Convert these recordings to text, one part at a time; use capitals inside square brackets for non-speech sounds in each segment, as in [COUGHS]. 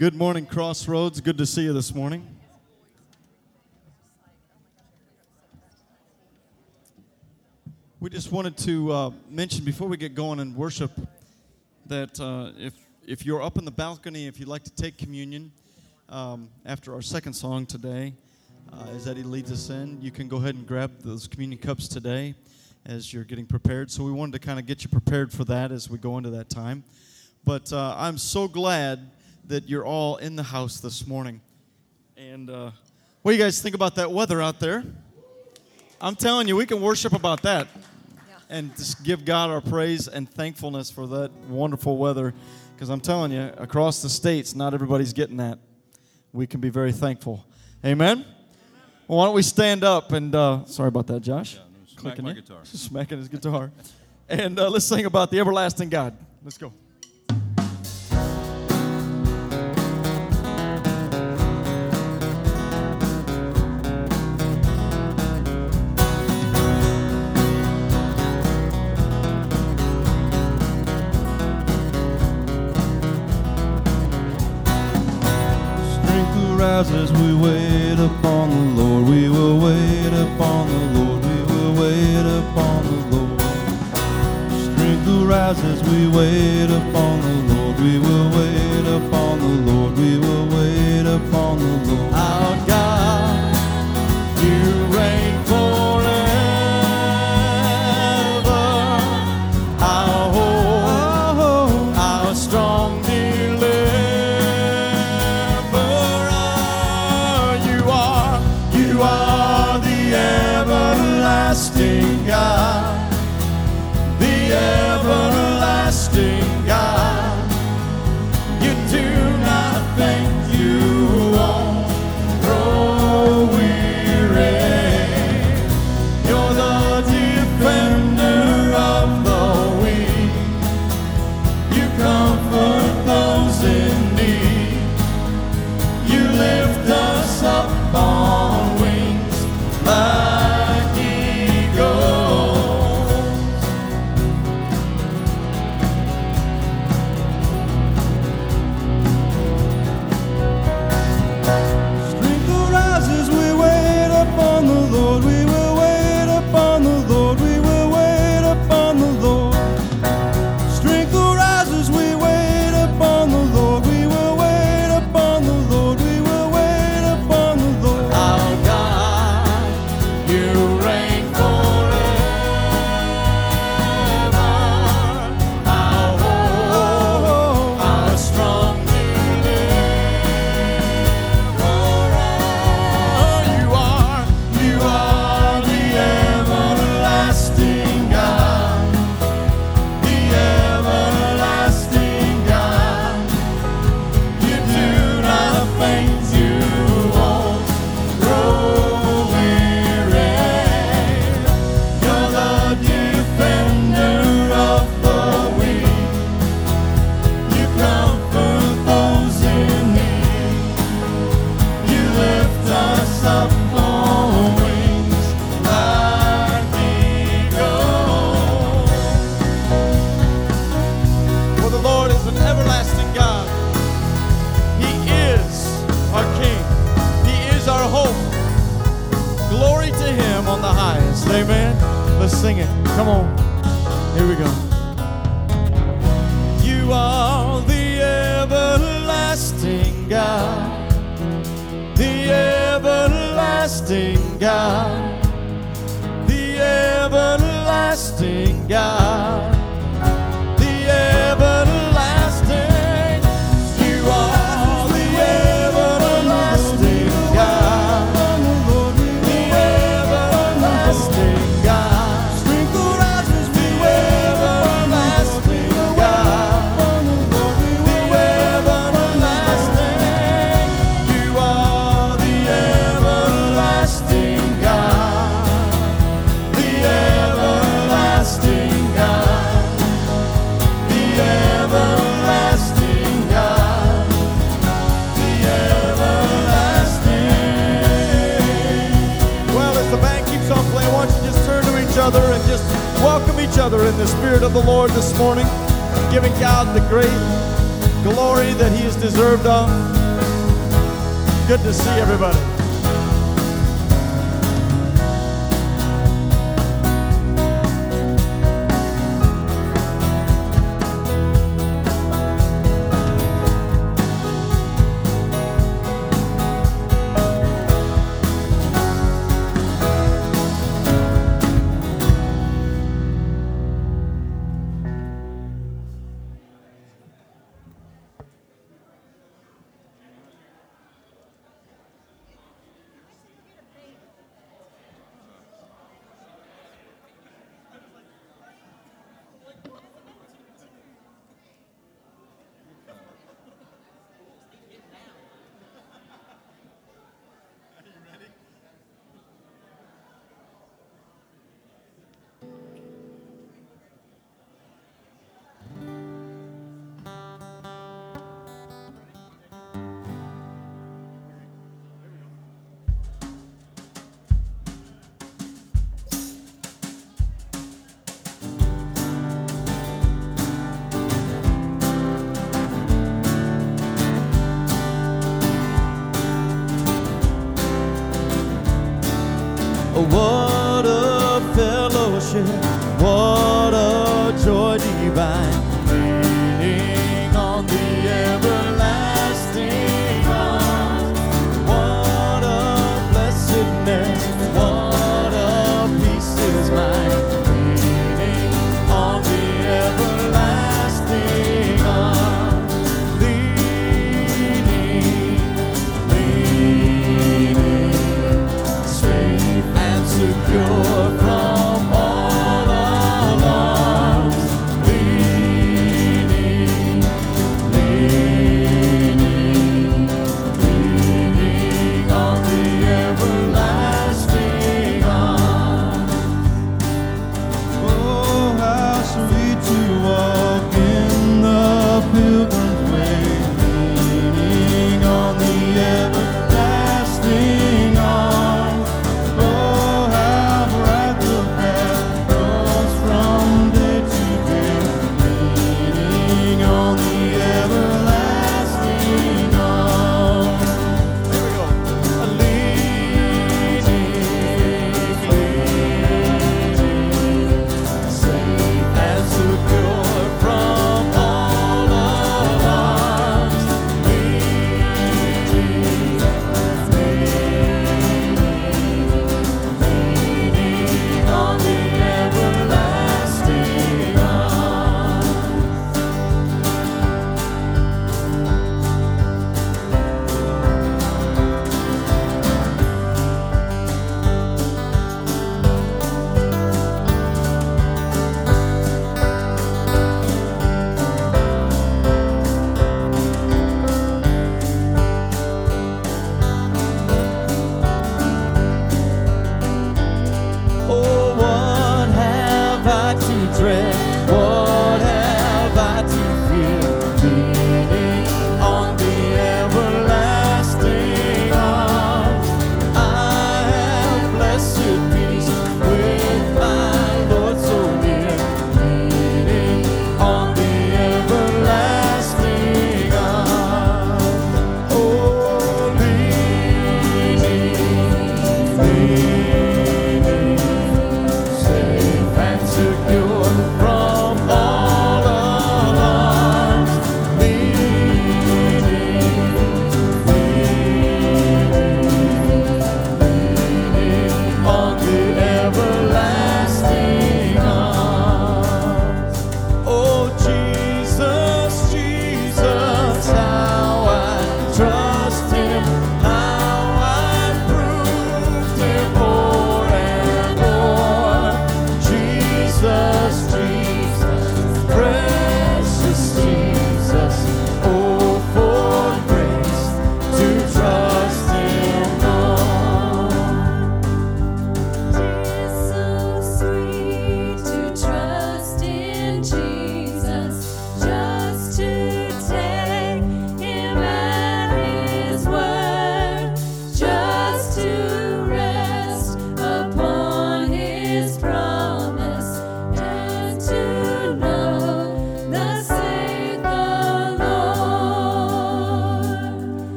Good morning, Crossroads. Good to see you this morning. We just wanted to uh, mention before we get going in worship that uh, if if you're up in the balcony, if you'd like to take communion um, after our second song today, uh, as Eddie leads us in, you can go ahead and grab those communion cups today as you're getting prepared. So we wanted to kind of get you prepared for that as we go into that time. But uh, I'm so glad that you're all in the house this morning. And uh, what do you guys think about that weather out there? I'm telling you, we can worship about that and just give God our praise and thankfulness for that wonderful weather. Because I'm telling you, across the states, not everybody's getting that. We can be very thankful. Amen? Well, why don't we stand up and, uh, sorry about that, Josh. Yeah, no, smack Clicking my it. guitar. [LAUGHS] Smacking his guitar. and uh, let's sing about the everlasting God. Let's go.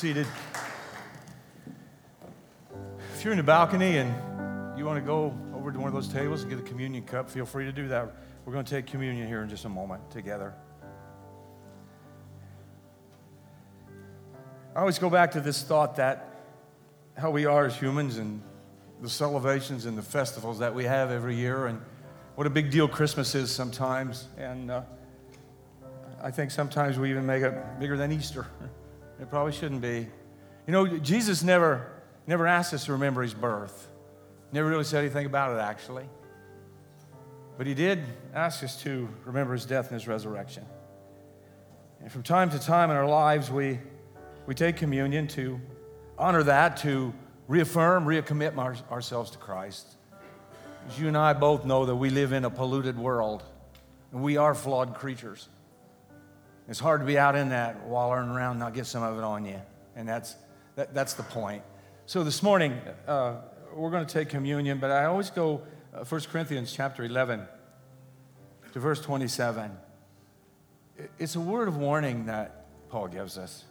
Seated. If you're in the balcony and you want to go over to one of those tables and get a communion cup, feel free to do that. We're going to take communion here in just a moment together. I always go back to this thought that how we are as humans and the celebrations and the festivals that we have every year and what a big deal Christmas is sometimes. And uh, I think sometimes we even make it bigger than Easter. [LAUGHS] It probably shouldn't be. You know, Jesus never, never asked us to remember his birth. Never really said anything about it, actually. But he did ask us to remember his death and his resurrection. And from time to time in our lives, we, we take communion to honor that, to reaffirm, recommit our, ourselves to Christ. As you and I both know that we live in a polluted world, and we are flawed creatures. It's hard to be out in that wallowing around, and not get some of it on you. And that's, that, that's the point. So this morning, uh, we're going to take communion, but I always go uh, 1 Corinthians chapter 11 to verse 27. It's a word of warning that Paul gives us.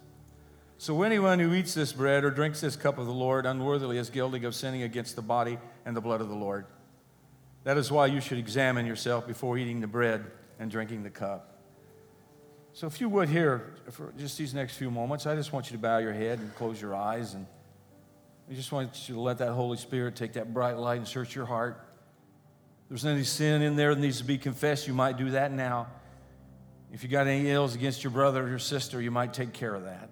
So anyone who eats this bread or drinks this cup of the Lord unworthily is guilty of sinning against the body and the blood of the Lord. That is why you should examine yourself before eating the bread and drinking the cup. So, if you would here for just these next few moments, I just want you to bow your head and close your eyes. And I just want you to let that Holy Spirit take that bright light and search your heart. If there's any sin in there that needs to be confessed, you might do that now. If you got any ills against your brother or your sister, you might take care of that.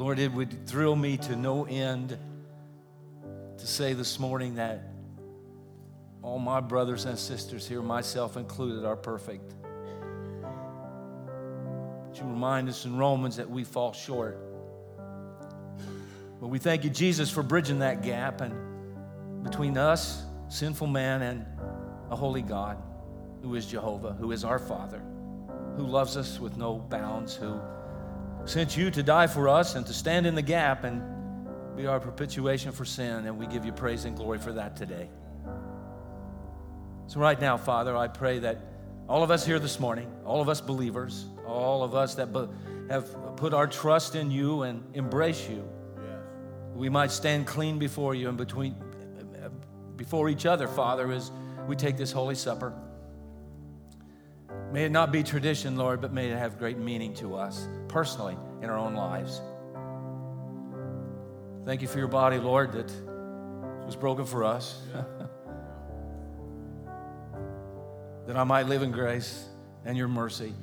Lord, it would thrill me to no end to say this morning that all my brothers and sisters here, myself included, are perfect. But you remind us in Romans that we fall short. But we thank you, Jesus, for bridging that gap and between us, sinful man, and a holy God who is Jehovah, who is our Father, who loves us with no bounds, who sent you to die for us and to stand in the gap and be our propitiation for sin, and we give you praise and glory for that today. So, right now, Father, I pray that all of us here this morning, all of us believers, all of us that be- have put our trust in you and embrace you, we might stand clean before you and between, before each other, Father, as we take this Holy Supper. May it not be tradition, Lord, but may it have great meaning to us personally in our own lives. Thank you for your body, Lord, that was broken for us. [LAUGHS] that I might live in grace and your mercy.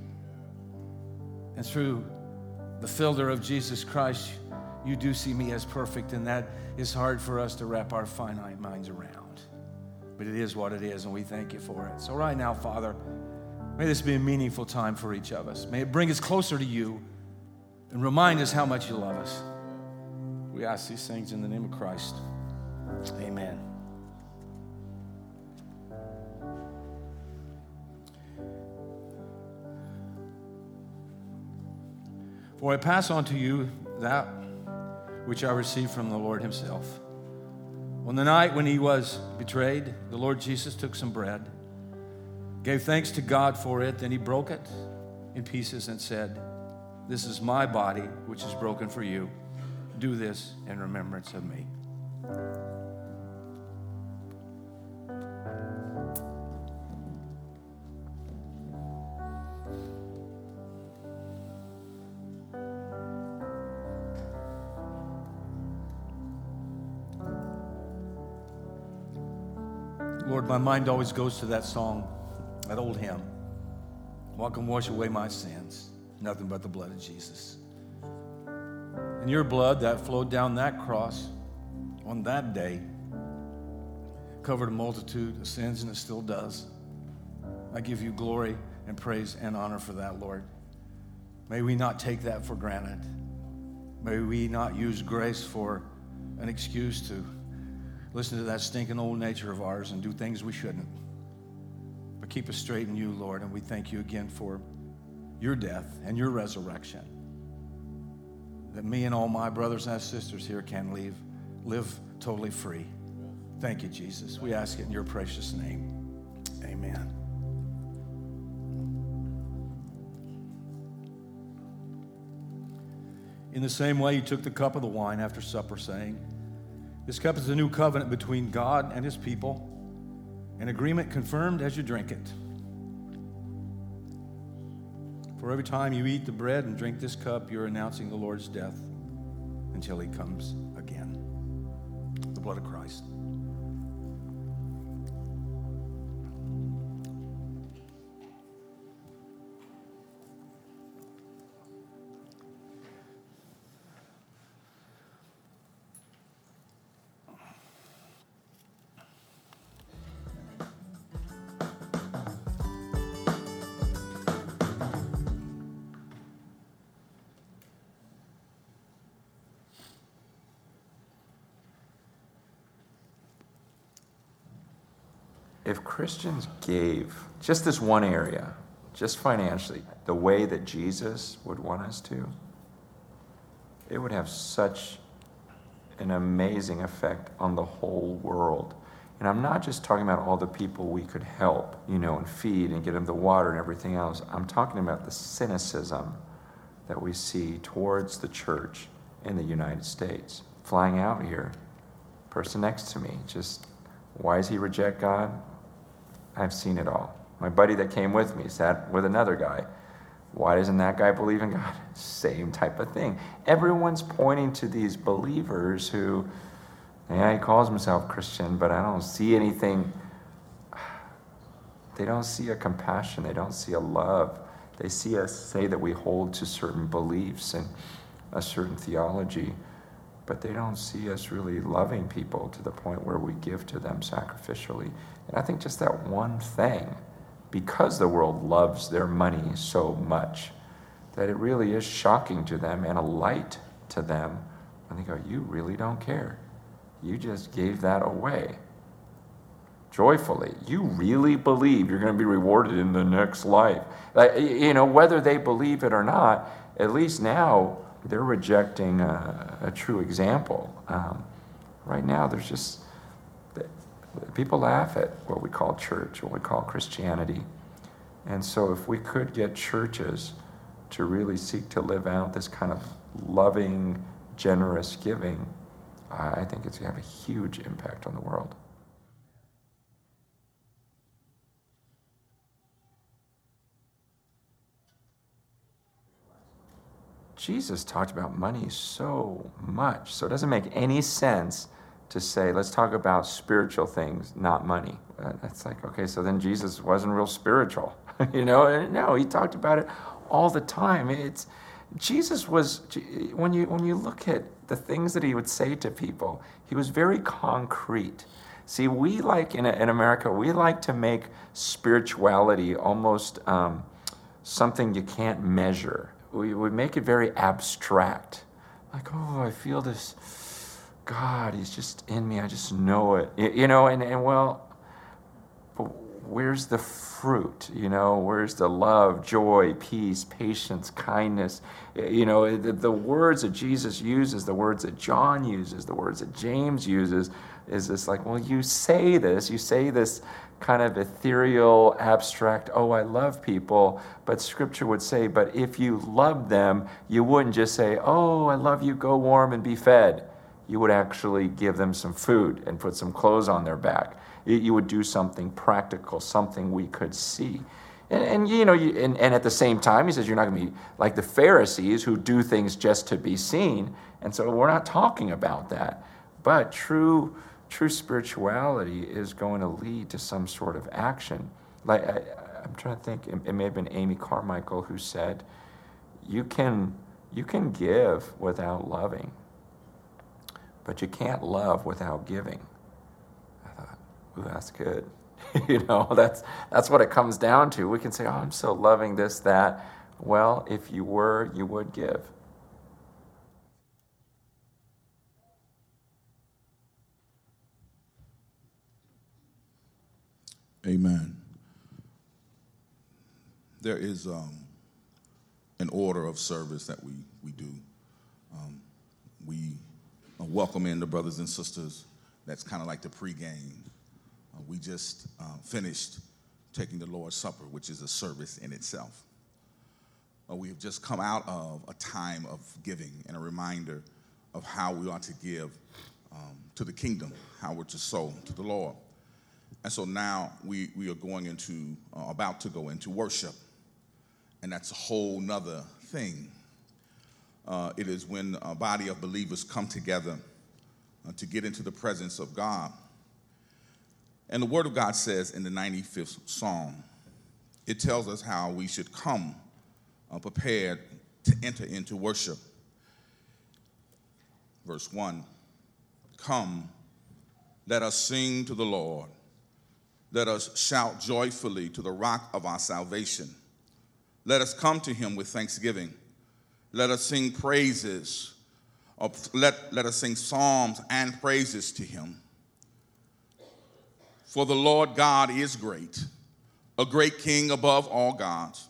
And through the filter of Jesus Christ, you do see me as perfect, and that is hard for us to wrap our finite minds around. But it is what it is, and we thank you for it. So, right now, Father, may this be a meaningful time for each of us. May it bring us closer to you and remind us how much you love us. We ask these things in the name of Christ. Amen. For I pass on to you that which I received from the Lord Himself. On the night when He was betrayed, the Lord Jesus took some bread, gave thanks to God for it, then He broke it in pieces and said, This is my body, which is broken for you. Do this in remembrance of me. Lord, my mind always goes to that song, that old hymn. What can wash away my sins? Nothing but the blood of Jesus. And your blood that flowed down that cross on that day covered a multitude of sins, and it still does. I give you glory and praise and honor for that, Lord. May we not take that for granted. May we not use grace for an excuse to listen to that stinking old nature of ours and do things we shouldn't. Keep us straight in you, Lord, and we thank you again for your death and your resurrection. That me and all my brothers and sisters here can live, live totally free. Thank you, Jesus. We ask it in your precious name. Amen. In the same way, he took the cup of the wine after supper, saying, This cup is a new covenant between God and his people, an agreement confirmed as you drink it. For every time you eat the bread and drink this cup, you're announcing the Lord's death until he comes again. The blood of Christ. If Christians gave just this one area, just financially, the way that Jesus would want us to, it would have such an amazing effect on the whole world. And I'm not just talking about all the people we could help, you know, and feed and get them the water and everything else. I'm talking about the cynicism that we see towards the church in the United States. Flying out here, person next to me, just why does he reject God? I've seen it all. My buddy that came with me sat with another guy. Why doesn't that guy believe in God? [LAUGHS] Same type of thing. Everyone's pointing to these believers who, yeah, he calls himself Christian, but I don't see anything. [SIGHS] They don't see a compassion, they don't see a love. They see us say that we hold to certain beliefs and a certain theology, but they don't see us really loving people to the point where we give to them sacrificially. And I think just that one thing, because the world loves their money so much, that it really is shocking to them and a light to them when they go, You really don't care. You just gave that away joyfully. You really believe you're going to be rewarded in the next life. Like, you know, whether they believe it or not, at least now they're rejecting a, a true example. Um, right now, there's just people laugh at what we call church, what we call Christianity. And so, if we could get churches to really seek to live out this kind of loving, generous giving, I think it's going to have a huge impact on the world. Jesus talked about money so much, so it doesn't make any sense to say, let's talk about spiritual things, not money. Uh, it's like, okay, so then Jesus wasn't real spiritual. [LAUGHS] you know, no, he talked about it all the time. It's Jesus was when you when you look at the things that he would say to people, he was very concrete. See, we like in, in America, we like to make spirituality almost um, something you can't measure. We, we make it very abstract. Like, oh, I feel this God, He's just in me. I just know it. You know, and, and well, where's the fruit? You know, where's the love, joy, peace, patience, kindness? You know, the, the words that Jesus uses, the words that John uses, the words that James uses, is this like, well, you say this, you say this kind of ethereal, abstract, oh, I love people, but scripture would say, but if you loved them, you wouldn't just say, oh, I love you, go warm and be fed you would actually give them some food and put some clothes on their back. You would do something practical, something we could see. And, and you know, you, and, and at the same time, he says you're not going to be like the Pharisees who do things just to be seen. And so we're not talking about that. But true, true spirituality is going to lead to some sort of action. Like I, am trying to think, it, it may have been Amy Carmichael who said, "You can, you can give without loving." but you can't love without giving. I thought, ooh, that's good. [LAUGHS] you know, that's that's what it comes down to. We can say, oh, I'm so loving this, that. Well, if you were, you would give. Amen. There is um, an order of service that we, we do. Um, we welcome in the brothers and sisters. That's kind of like the pregame. Uh, we just uh, finished taking the Lord's Supper, which is a service in itself. Uh, we have just come out of a time of giving and a reminder of how we ought to give um, to the kingdom, how we're to sow to the Lord. And so now we, we are going into, uh, about to go into worship. And that's a whole nother thing. Uh, it is when a body of believers come together uh, to get into the presence of God. And the Word of God says in the 95th Psalm, it tells us how we should come uh, prepared to enter into worship. Verse 1 Come, let us sing to the Lord. Let us shout joyfully to the rock of our salvation. Let us come to him with thanksgiving. Let us sing praises. Let, let us sing psalms and praises to him. For the Lord God is great, a great king above all gods.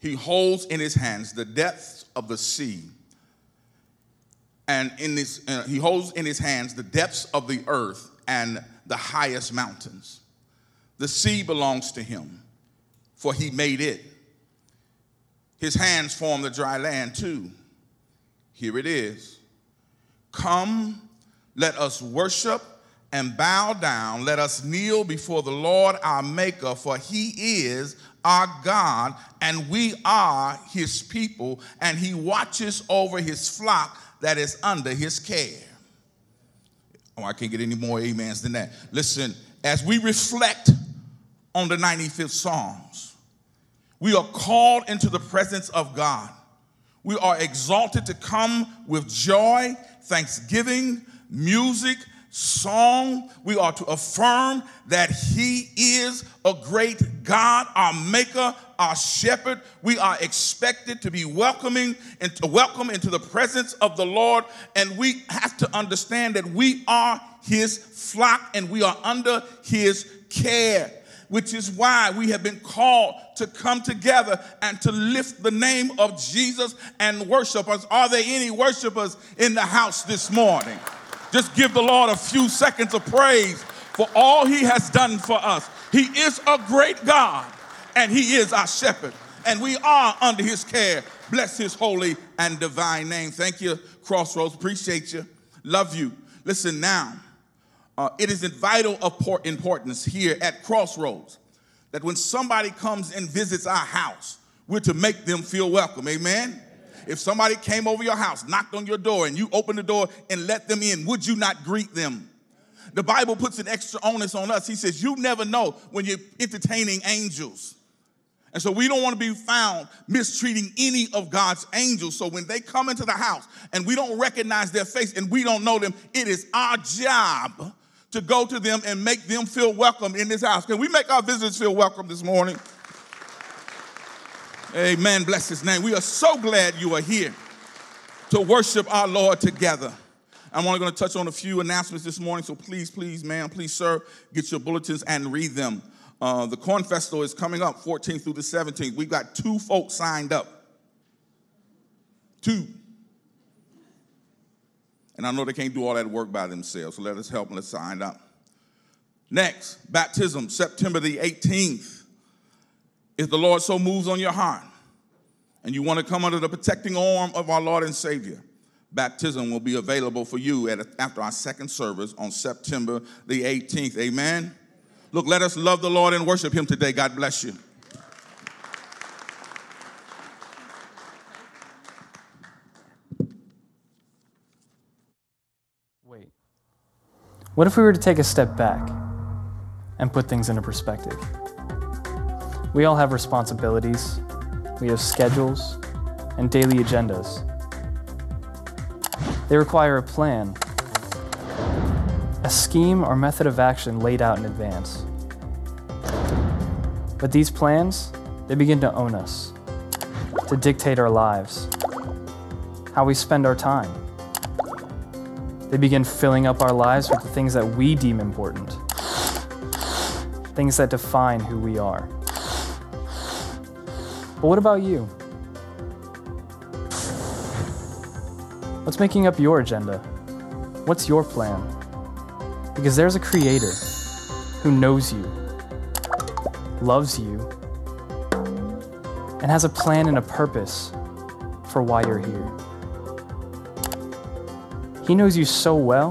He holds in his hands the depths of the sea, and in this, uh, he holds in his hands the depths of the earth and the highest mountains. The sea belongs to him, for he made it. His hands form the dry land too. Here it is. Come, let us worship and bow down. Let us kneel before the Lord our Maker, for he is our God, and we are his people, and he watches over his flock that is under his care. Oh, I can't get any more amens than that. Listen, as we reflect on the 95th Psalms, we are called into the presence of God. We are exalted to come with joy, thanksgiving, music, song. We are to affirm that He is a great God, our Maker, our Shepherd. We are expected to be welcoming and to welcome into the presence of the Lord, and we have to understand that we are His flock and we are under His care. Which is why we have been called to come together and to lift the name of Jesus and worship us. Are there any worshipers in the house this morning? Just give the Lord a few seconds of praise for all he has done for us. He is a great God and he is our shepherd, and we are under his care. Bless his holy and divine name. Thank you, Crossroads. Appreciate you. Love you. Listen now. Uh, it is in vital importance here at Crossroads that when somebody comes and visits our house, we're to make them feel welcome. Amen? If somebody came over your house, knocked on your door, and you opened the door and let them in, would you not greet them? The Bible puts an extra onus on us. He says, You never know when you're entertaining angels. And so we don't want to be found mistreating any of God's angels. So when they come into the house and we don't recognize their face and we don't know them, it is our job to go to them and make them feel welcome in this house. Can we make our visitors feel welcome this morning? Amen. Bless his name. We are so glad you are here to worship our Lord together. I'm only going to touch on a few announcements this morning, so please, please, ma'am, please, sir, get your bulletins and read them. Uh, the Corn Festival is coming up 14th through the 17th. We've got two folks signed up. Two. And I know they can't do all that work by themselves, so let us help them. Let's sign up. Next, baptism, September the 18th. If the Lord so moves on your heart and you want to come under the protecting arm of our Lord and Savior, baptism will be available for you at, after our second service on September the 18th. Amen. Look, let us love the Lord and worship Him today. God bless you. Wait. What if we were to take a step back and put things into perspective? We all have responsibilities, we have schedules, and daily agendas. They require a plan, a scheme or method of action laid out in advance. But these plans, they begin to own us. to dictate our lives, how we spend our time. They begin filling up our lives with the things that we deem important, things that define who we are. But what about you? What's making up your agenda? What's your plan? Because there's a creator who knows you, loves you, and has a plan and a purpose for why you're here. He knows you so well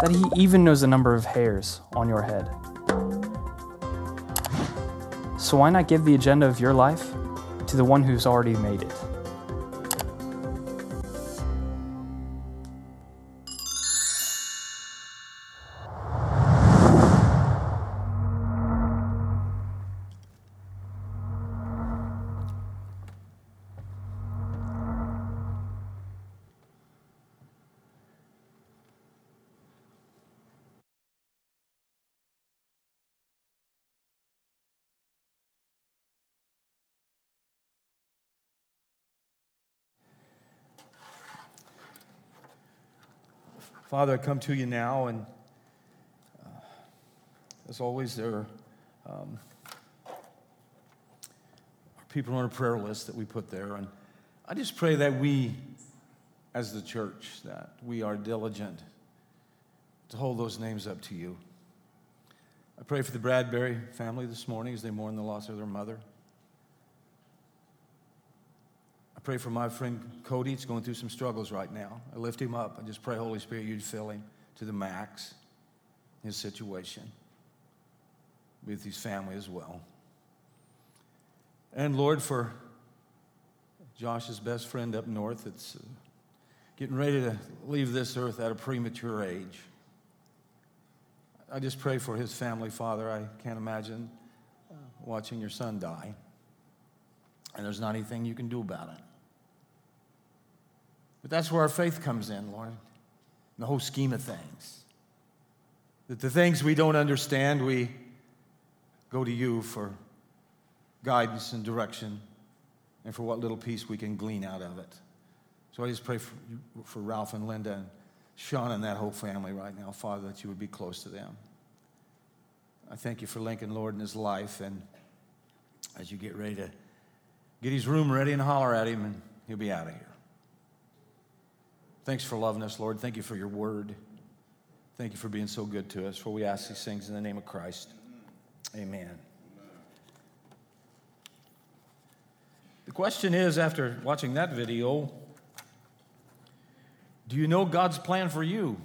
that he even knows the number of hairs on your head. So why not give the agenda of your life to the one who's already made it? Father, I come to you now, and uh, as always, there um, are people on a prayer list that we put there. And I just pray that we, as the church, that we are diligent to hold those names up to you. I pray for the Bradbury family this morning as they mourn the loss of their mother. I pray for my friend Cody. He's going through some struggles right now. I lift him up. I just pray, Holy Spirit, you'd fill him to the max, his situation, with his family as well. And Lord, for Josh's best friend up north that's uh, getting ready to leave this earth at a premature age. I just pray for his family, Father. I can't imagine uh, watching your son die. And there's not anything you can do about it. But that's where our faith comes in, Lord, in the whole scheme of things. That the things we don't understand, we go to you for guidance and direction and for what little piece we can glean out of it. So I just pray for, for Ralph and Linda and Sean and that whole family right now, Father, that you would be close to them. I thank you for Lincoln, Lord, in his life. And as you get ready to get his room ready and holler at him, and he'll be out of here. Thanks for loving us, Lord. Thank you for your word. Thank you for being so good to us. For we ask these things in the name of Christ. Amen. The question is after watching that video, do you know God's plan for you?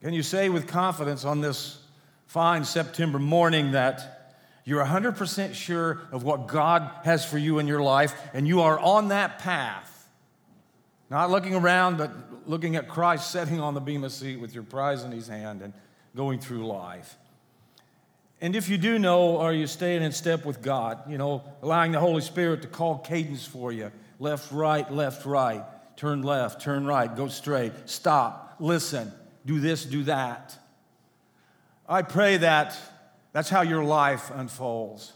Can you say with confidence on this fine September morning that you're 100% sure of what God has for you in your life and you are on that path? Not looking around, but looking at Christ sitting on the bema seat with your prize in his hand and going through life. And if you do know, are you staying in step with God? You know, allowing the Holy Spirit to call cadence for you left, right, left, right, turn left, turn right, go straight, stop, listen, do this, do that. I pray that that's how your life unfolds.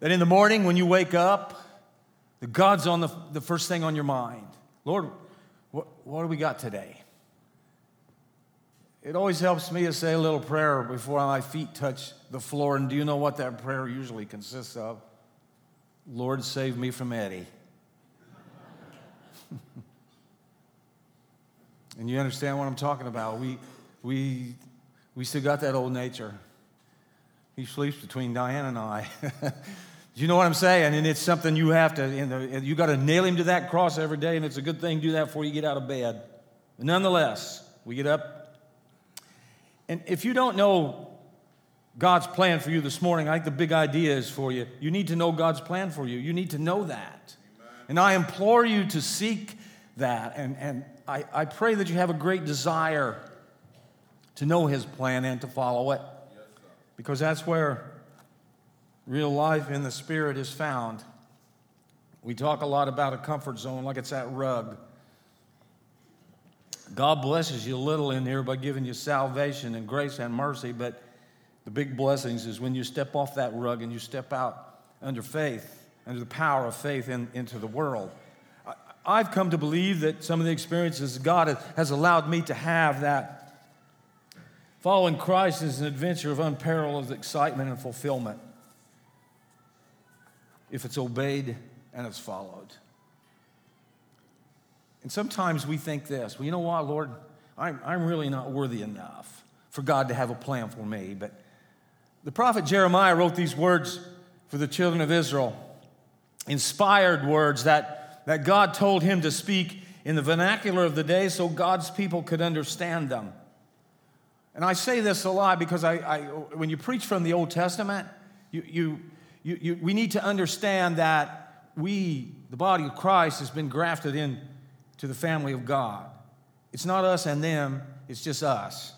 That in the morning when you wake up, God's on the, the first thing on your mind. Lord, what, what do we got today? It always helps me to say a little prayer before my feet touch the floor. And do you know what that prayer usually consists of? Lord, save me from Eddie. [LAUGHS] and you understand what I'm talking about. We, we, we still got that old nature. He sleeps between Diane and I. [LAUGHS] You know what I'm saying? And it's something you have to, you got to nail him to that cross every day, and it's a good thing to do that before you get out of bed. But nonetheless, we get up. And if you don't know God's plan for you this morning, I think the big idea is for you. You need to know God's plan for you. You need to know that. Amen. And I implore you to seek that. And, and I, I pray that you have a great desire to know His plan and to follow it. Yes, because that's where real life in the Spirit is found. We talk a lot about a comfort zone like it's that rug. God blesses you a little in here by giving you salvation and grace and mercy, but the big blessings is when you step off that rug and you step out under faith, under the power of faith in, into the world. I've come to believe that some of the experiences God has allowed me to have that following Christ is an adventure of unparalleled excitement and fulfillment if it's obeyed and it's followed. And sometimes we think this well, you know what, Lord? I'm, I'm really not worthy enough for God to have a plan for me. But the prophet Jeremiah wrote these words for the children of Israel, inspired words that, that God told him to speak in the vernacular of the day so God's people could understand them. And I say this a lot because I, I when you preach from the Old Testament, you, you, you, you, we need to understand that we, the body of Christ, has been grafted in to the family of God. It's not us and them, it's just us.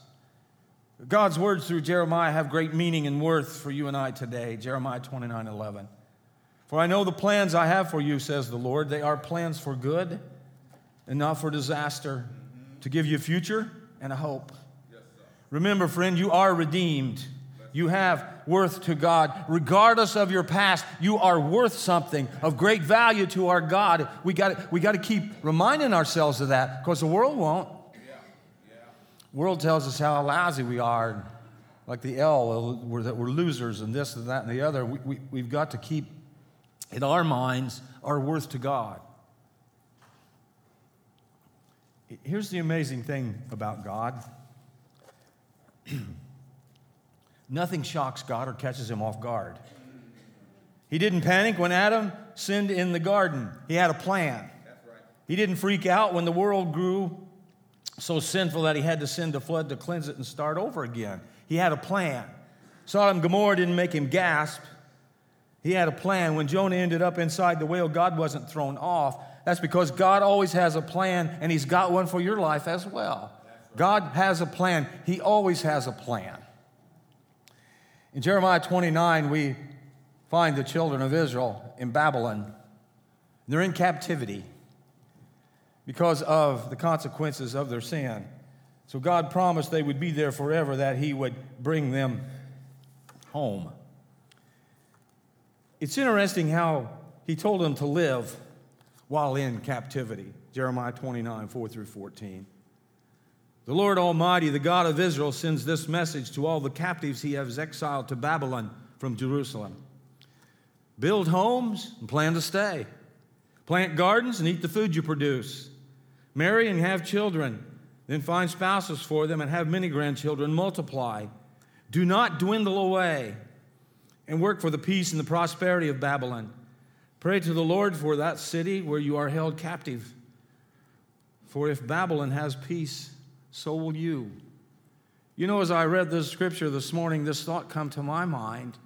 God's words through Jeremiah have great meaning and worth for you and I today. Jeremiah 29 11. For I know the plans I have for you, says the Lord. They are plans for good and not for disaster, to give you a future and a hope. Remember, friend, you are redeemed. You have worth to God. Regardless of your past, you are worth something of great value to our God. We got we got to keep reminding ourselves of that because the world won't. The world tells us how lousy we are, like the L, we're, that we're losers and this and that and the other. We, we, we've got to keep in our minds our worth to God. Here's the amazing thing about God. [CLEARS THROAT] Nothing shocks God or catches him off guard. He didn't panic when Adam sinned in the garden. He had a plan. He didn't freak out when the world grew so sinful that he had to send a flood to cleanse it and start over again. He had a plan. Sodom and Gomorrah didn't make him gasp. He had a plan. When Jonah ended up inside the whale, God wasn't thrown off. That's because God always has a plan, and He's got one for your life as well. God has a plan. He always has a plan. In Jeremiah 29, we find the children of Israel in Babylon. They're in captivity because of the consequences of their sin. So God promised they would be there forever, that He would bring them home. It's interesting how He told them to live while in captivity. Jeremiah 29, 4 through 14. The Lord Almighty, the God of Israel, sends this message to all the captives he has exiled to Babylon from Jerusalem Build homes and plan to stay, plant gardens and eat the food you produce, marry and have children, then find spouses for them and have many grandchildren, multiply. Do not dwindle away and work for the peace and the prosperity of Babylon. Pray to the Lord for that city where you are held captive. For if Babylon has peace, so will you. You know, as I read this scripture this morning, this thought come to my mind.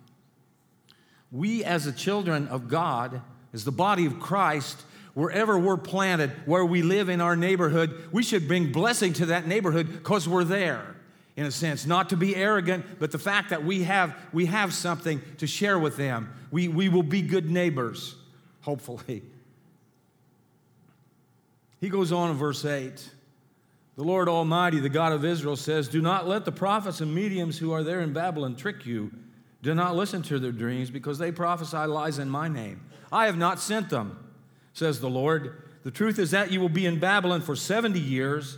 We, as the children of God, as the body of Christ, wherever we're planted, where we live in our neighborhood, we should bring blessing to that neighborhood because we're there, in a sense. Not to be arrogant, but the fact that we have, we have something to share with them. We, we will be good neighbors, hopefully. He goes on in verse 8. The Lord Almighty, the God of Israel, says, Do not let the prophets and mediums who are there in Babylon trick you. Do not listen to their dreams, because they prophesy lies in my name. I have not sent them, says the Lord. The truth is that you will be in Babylon for 70 years,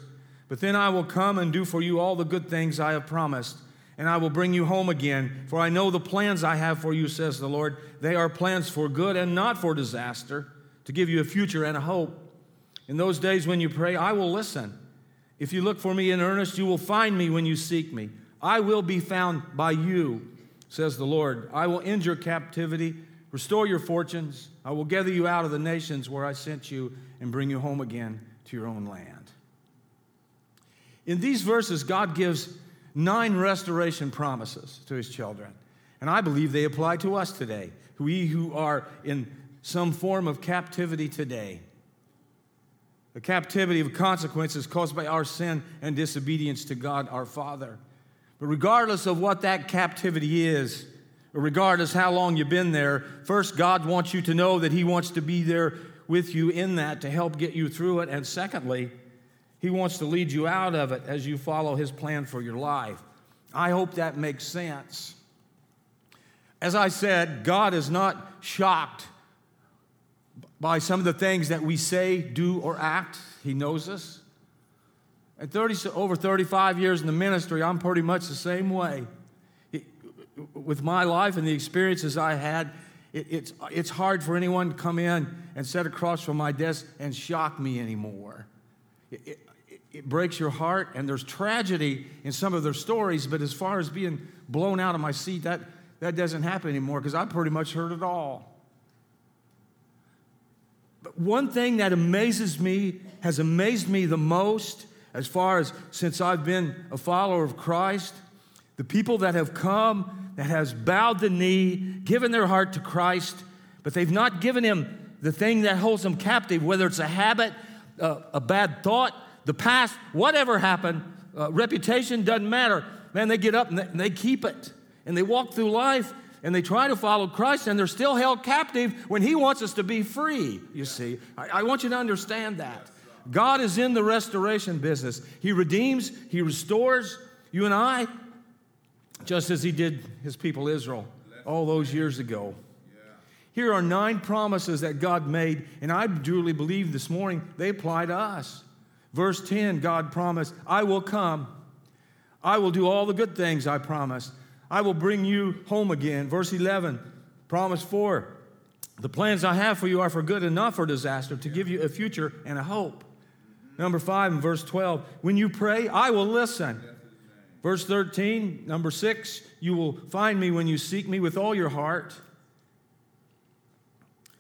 but then I will come and do for you all the good things I have promised, and I will bring you home again. For I know the plans I have for you, says the Lord. They are plans for good and not for disaster, to give you a future and a hope. In those days when you pray, I will listen. If you look for me in earnest, you will find me when you seek me. I will be found by you, says the Lord. I will end your captivity, restore your fortunes. I will gather you out of the nations where I sent you and bring you home again to your own land. In these verses, God gives nine restoration promises to his children. And I believe they apply to us today, we who are in some form of captivity today the captivity of consequences caused by our sin and disobedience to God our Father. But regardless of what that captivity is, or regardless how long you've been there, first, God wants you to know that He wants to be there with you in that to help get you through it. And secondly, He wants to lead you out of it as you follow His plan for your life. I hope that makes sense. as I said, God is not shocked by some of the things that we say, do, or act. He knows us. At 30, over 35 years in the ministry, I'm pretty much the same way. It, with my life and the experiences I had, it, it's, it's hard for anyone to come in and sit across from my desk and shock me anymore. It, it, breaks your heart, and there's tragedy in some of their stories, but as far as being blown out of my seat, that, that doesn't happen anymore because I pretty much heard it all. But one thing that amazes me, has amazed me the most, as far as since I've been a follower of Christ, the people that have come, that has bowed the knee, given their heart to Christ, but they've not given him the thing that holds them captive, whether it's a habit, uh, a bad thought, the past, whatever happened, uh, reputation doesn't matter. Man, they get up and they, and they keep it. And they walk through life and they try to follow Christ and they're still held captive when He wants us to be free, you see. I, I want you to understand that. God is in the restoration business. He redeems, He restores you and I, just as He did His people Israel all those years ago. Here are nine promises that God made, and I truly believe this morning they apply to us. Verse 10, God promised, I will come. I will do all the good things I promised. I will bring you home again. Verse 11, promise 4, the plans I have for you are for good and not for disaster, to give you a future and a hope. Number 5 in verse 12, when you pray, I will listen. Verse 13, number 6, you will find me when you seek me with all your heart.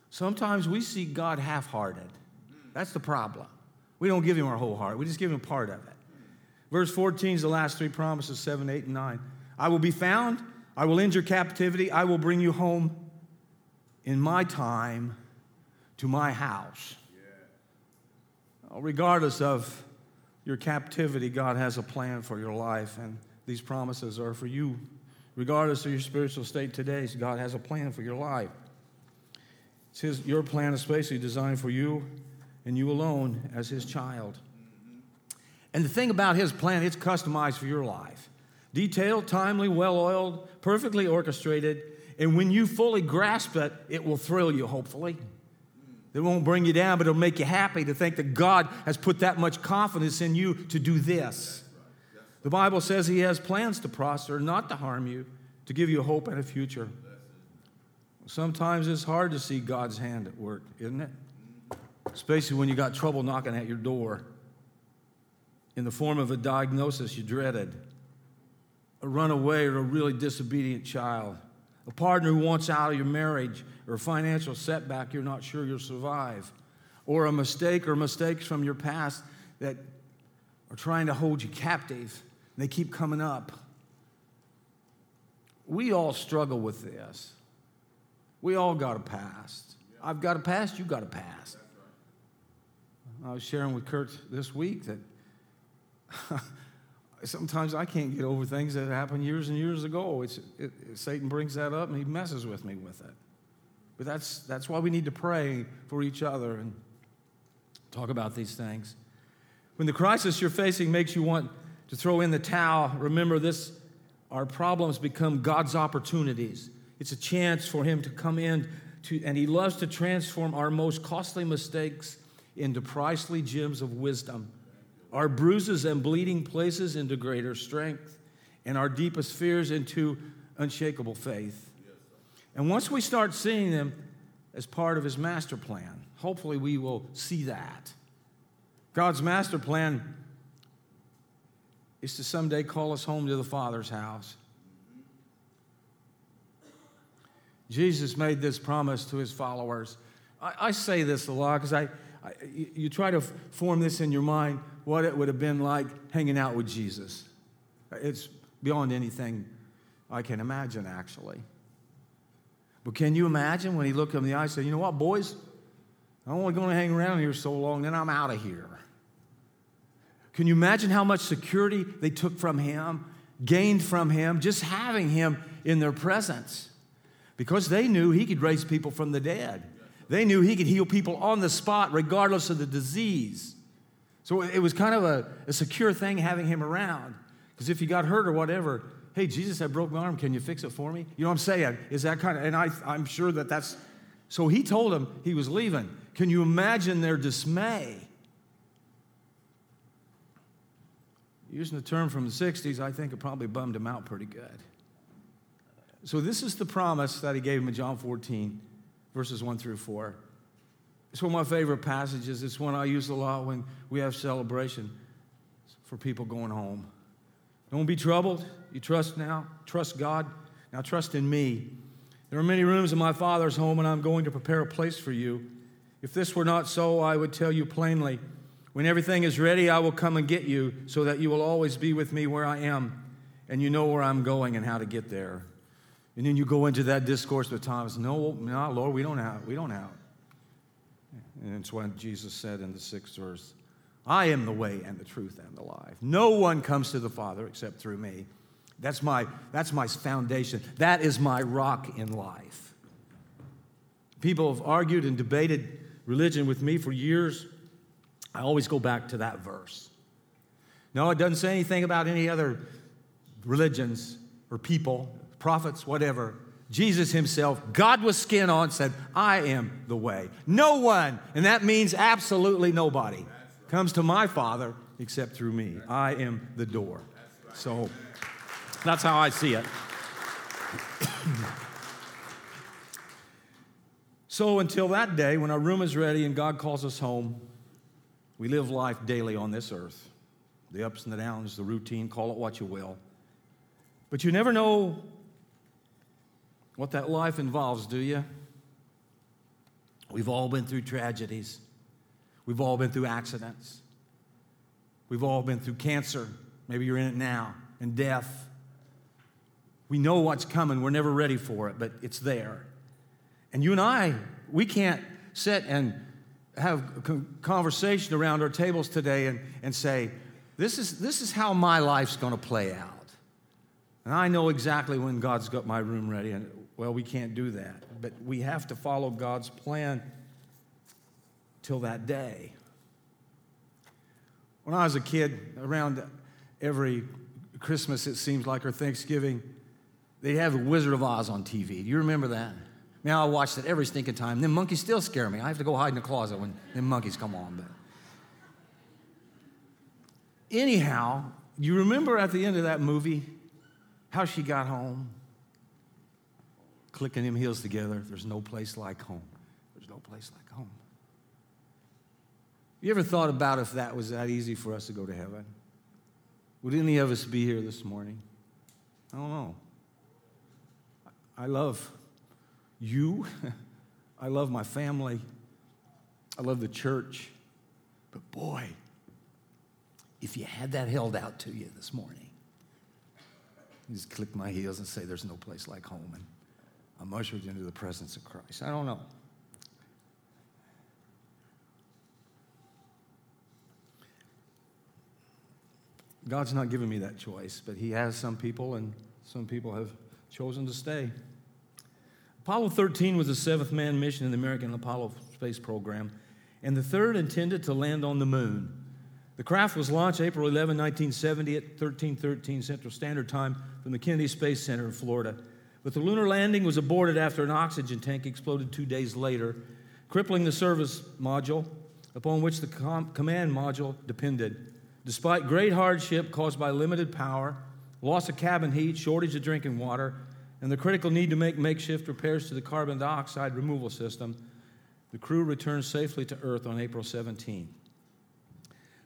Sometimes we seek God half hearted. That's the problem. We don't give him our whole heart, we just give him part of it. Verse 14 is the last three promises 7, 8, and 9. I will be found, I will end your captivity, I will bring you home in my time to my house. Yeah. Regardless of your captivity, God has a plan for your life, and these promises are for you. Regardless of your spiritual state today, God has a plan for your life. It's his, your plan is basically designed for you and you alone as His child. Mm-hmm. And the thing about His plan, it's customized for your life. Detailed, timely, well oiled, perfectly orchestrated. And when you fully grasp it, it will thrill you, hopefully. It won't bring you down, but it'll make you happy to think that God has put that much confidence in you to do this. The Bible says He has plans to prosper, not to harm you, to give you hope and a future. Sometimes it's hard to see God's hand at work, isn't it? Especially when you got trouble knocking at your door in the form of a diagnosis you dreaded a runaway or a really disobedient child, a partner who wants out of your marriage, or a financial setback you're not sure you'll survive, or a mistake or mistakes from your past that are trying to hold you captive. And they keep coming up. We all struggle with this. We all got a past. I've got a past, you got a past. I was sharing with Kurt this week that [LAUGHS] sometimes I can't get over things that happened years and years ago. It's, it, Satan brings that up and he messes with me with it. But that's, that's why we need to pray for each other and talk about these things. When the crisis you're facing makes you want to throw in the towel, remember this our problems become God's opportunities. It's a chance for Him to come in, to, and He loves to transform our most costly mistakes into pricely gems of wisdom our bruises and bleeding places into greater strength, and our deepest fears into unshakable faith. And once we start seeing them as part of His master plan, hopefully we will see that. God's master plan is to someday call us home to the Father's house. Jesus made this promise to his followers. I, I say this a lot because I, I, you try to form this in your mind what it would have been like hanging out with Jesus. It's beyond anything I can imagine, actually. But can you imagine when he looked him in the eye and said, You know what, boys? I'm only going to hang around here so long, then I'm out of here. Can you imagine how much security they took from him, gained from him, just having him in their presence? Because they knew he could raise people from the dead. They knew he could heal people on the spot, regardless of the disease. So it was kind of a, a secure thing having him around. Because if he got hurt or whatever, hey, Jesus, I broke my arm. Can you fix it for me? You know what I'm saying? Is that kind of, and I, I'm sure that that's, so he told him he was leaving. Can you imagine their dismay? Using the term from the 60s, I think it probably bummed him out pretty good. So, this is the promise that he gave him in John 14, verses 1 through 4. It's one of my favorite passages. It's one I use a lot when we have celebration for people going home. Don't be troubled. You trust now. Trust God. Now trust in me. There are many rooms in my Father's home, and I'm going to prepare a place for you. If this were not so, I would tell you plainly. When everything is ready, I will come and get you so that you will always be with me where I am, and you know where I'm going and how to get there. And then you go into that discourse with Thomas. No, no, Lord, we don't have. We don't have. And it's when Jesus said in the sixth verse, I am the way and the truth and the life. No one comes to the Father except through me. That's my, that's my foundation. That is my rock in life. People have argued and debated religion with me for years. I always go back to that verse. No, it doesn't say anything about any other religions or people, prophets, whatever. Jesus himself, God with skin on, said, I am the way. No one, and that means absolutely nobody, comes to my Father except through me. I am the door. So that's how I see it. [COUGHS] so until that day, when our room is ready and God calls us home, we live life daily on this earth the ups and the downs, the routine, call it what you will. But you never know what that life involves, do you? We've all been through tragedies. We've all been through accidents. We've all been through cancer. Maybe you're in it now, and death. We know what's coming. We're never ready for it, but it's there. And you and I, we can't sit and have a conversation around our tables today and, and say, this is, this is how my life's going to play out. And I know exactly when God's got my room ready, and well, we can't do that. But we have to follow God's plan till that day. When I was a kid, around every Christmas, it seems like, or Thanksgiving, they'd have The Wizard of Oz on TV. Do you remember that? Now I watch it every stinking time. Them monkeys still scare me. I have to go hide in the closet when them monkeys come on. But anyhow, you remember at the end of that movie how she got home? Clicking them heels together. There's no place like home. There's no place like home. You ever thought about if that was that easy for us to go to heaven? Would any of us be here this morning? I don't know. I love you. [LAUGHS] I love my family. I love the church. But boy, if you had that held out to you this morning, you just click my heels and say, There's no place like home. And I'm ushered into the presence of Christ. I don't know. God's not giving me that choice, but He has some people, and some people have chosen to stay. Apollo 13 was the seventh manned mission in the American Apollo space program, and the third intended to land on the moon. The craft was launched April 11, 1970 at 1313 Central Standard Time from the Kennedy Space Center in Florida. But the lunar landing was aborted after an oxygen tank exploded two days later, crippling the service module upon which the com- command module depended. Despite great hardship caused by limited power, loss of cabin heat, shortage of drinking water, and the critical need to make makeshift repairs to the carbon dioxide removal system, the crew returned safely to Earth on April 17.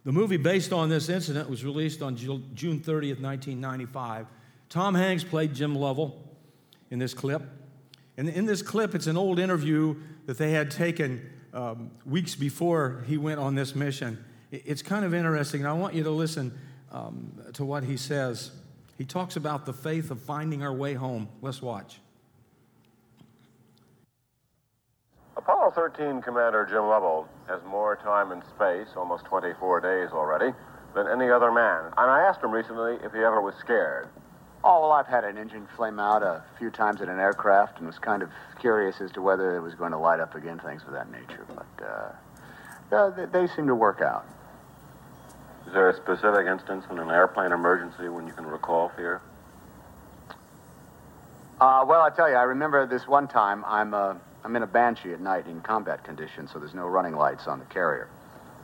The movie based on this incident was released on June 30th, 1995. Tom Hanks played Jim Lovell in this clip. And in this clip, it's an old interview that they had taken um, weeks before he went on this mission. It's kind of interesting. I want you to listen um, to what he says. He talks about the faith of finding our way home. Let's watch. Apollo 13 Commander Jim Lovell has more time in space, almost 24 days already, than any other man. And I asked him recently if he ever was scared. Oh, well, I've had an engine flame out a few times in an aircraft and was kind of curious as to whether it was going to light up again, things of that nature. But uh, they, they seem to work out. Is there a specific instance in an airplane emergency when you can recall fear? Uh, well, I tell you, I remember this one time. I'm uh, I'm in a banshee at night in combat conditions, so there's no running lights on the carrier.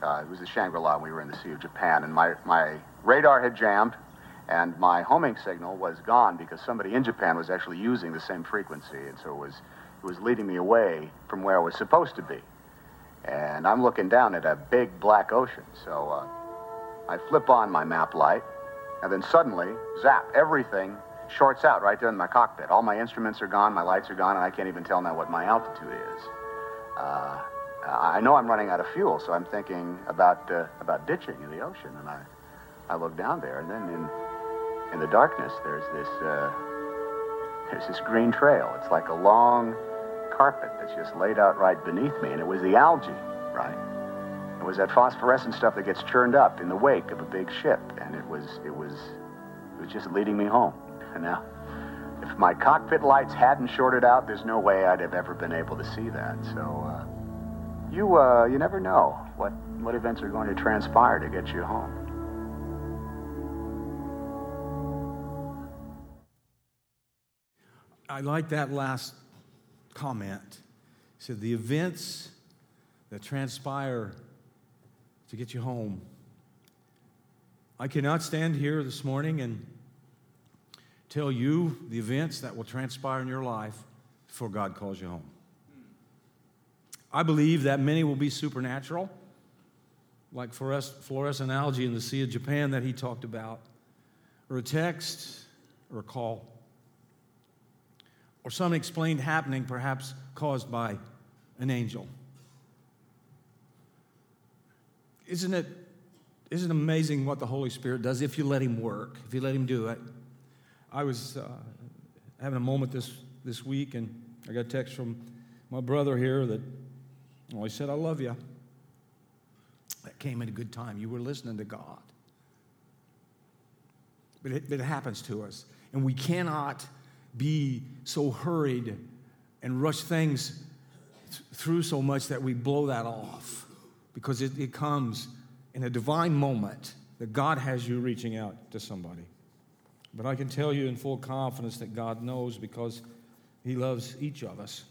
Uh, it was the Shangri-La. And we were in the Sea of Japan, and my my radar had jammed, and my homing signal was gone because somebody in Japan was actually using the same frequency, and so it was it was leading me away from where I was supposed to be. And I'm looking down at a big black ocean, so uh, I flip on my map light, and then suddenly, zap, everything shorts out right there in my cockpit. All my instruments are gone, my lights are gone, and I can't even tell now what my altitude is. Uh, I know I'm running out of fuel, so I'm thinking about uh, about ditching in the ocean, and I I look down there, and then in in the darkness, there's this uh, there's this green trail. It's like a long carpet that's just laid out right beneath me, and it was the algae, right? It was that phosphorescent stuff that gets churned up in the wake of a big ship, and it was it was it was just leading me home. And now, if my cockpit lights hadn't shorted out, there's no way I'd have ever been able to see that. So, uh, you uh, you never know what what events are going to transpire to get you home. I like that last comment. He said, The events that transpire to get you home. I cannot stand here this morning and tell you the events that will transpire in your life before God calls you home. I believe that many will be supernatural, like fluorescent algae in the Sea of Japan that he talked about, or a text, or a call or some explained happening perhaps caused by an angel. Isn't it, isn't it amazing what the Holy Spirit does if you let Him work, if you let Him do it? I was uh, having a moment this, this week, and I got a text from my brother here that well, he said, I love you. That came at a good time. You were listening to God. But it, but it happens to us. And we cannot be so hurried and rush things th- through so much that we blow that off because it, it comes in a divine moment that God has you reaching out to somebody. But I can tell you in full confidence that God knows because He loves each of us.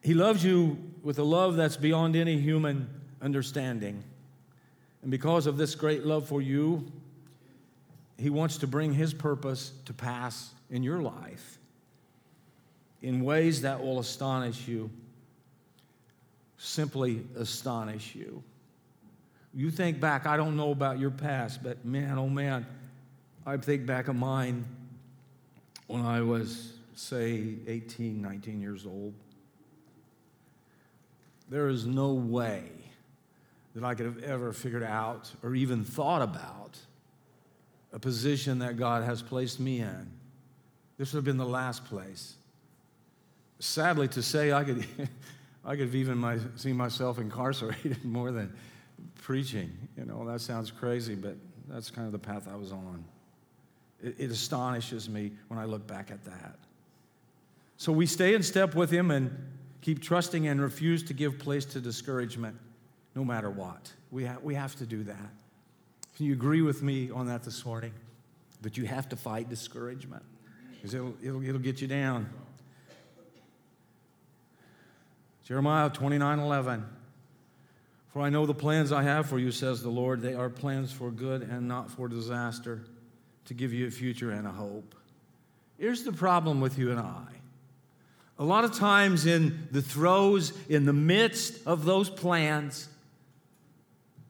He loves you with a love that's beyond any human understanding. And because of this great love for you, He wants to bring His purpose to pass in your life in ways that will astonish you, simply astonish you. You think back, I don't know about your past, but man, oh man, I think back of mine when I was, say, 18, 19 years old. There is no way that I could have ever figured out or even thought about a position that God has placed me in this would have been the last place. Sadly to say, I could, [LAUGHS] I could have even my, seen myself incarcerated [LAUGHS] more than preaching. You know, that sounds crazy, but that's kind of the path I was on. It, it astonishes me when I look back at that. So we stay in step with Him and keep trusting and refuse to give place to discouragement no matter what. We, ha- we have to do that. Can you agree with me on that this morning? But you have to fight discouragement because it'll, it'll, it'll get you down. Jeremiah 29 11. For I know the plans I have for you, says the Lord. They are plans for good and not for disaster, to give you a future and a hope. Here's the problem with you and I. A lot of times, in the throes, in the midst of those plans,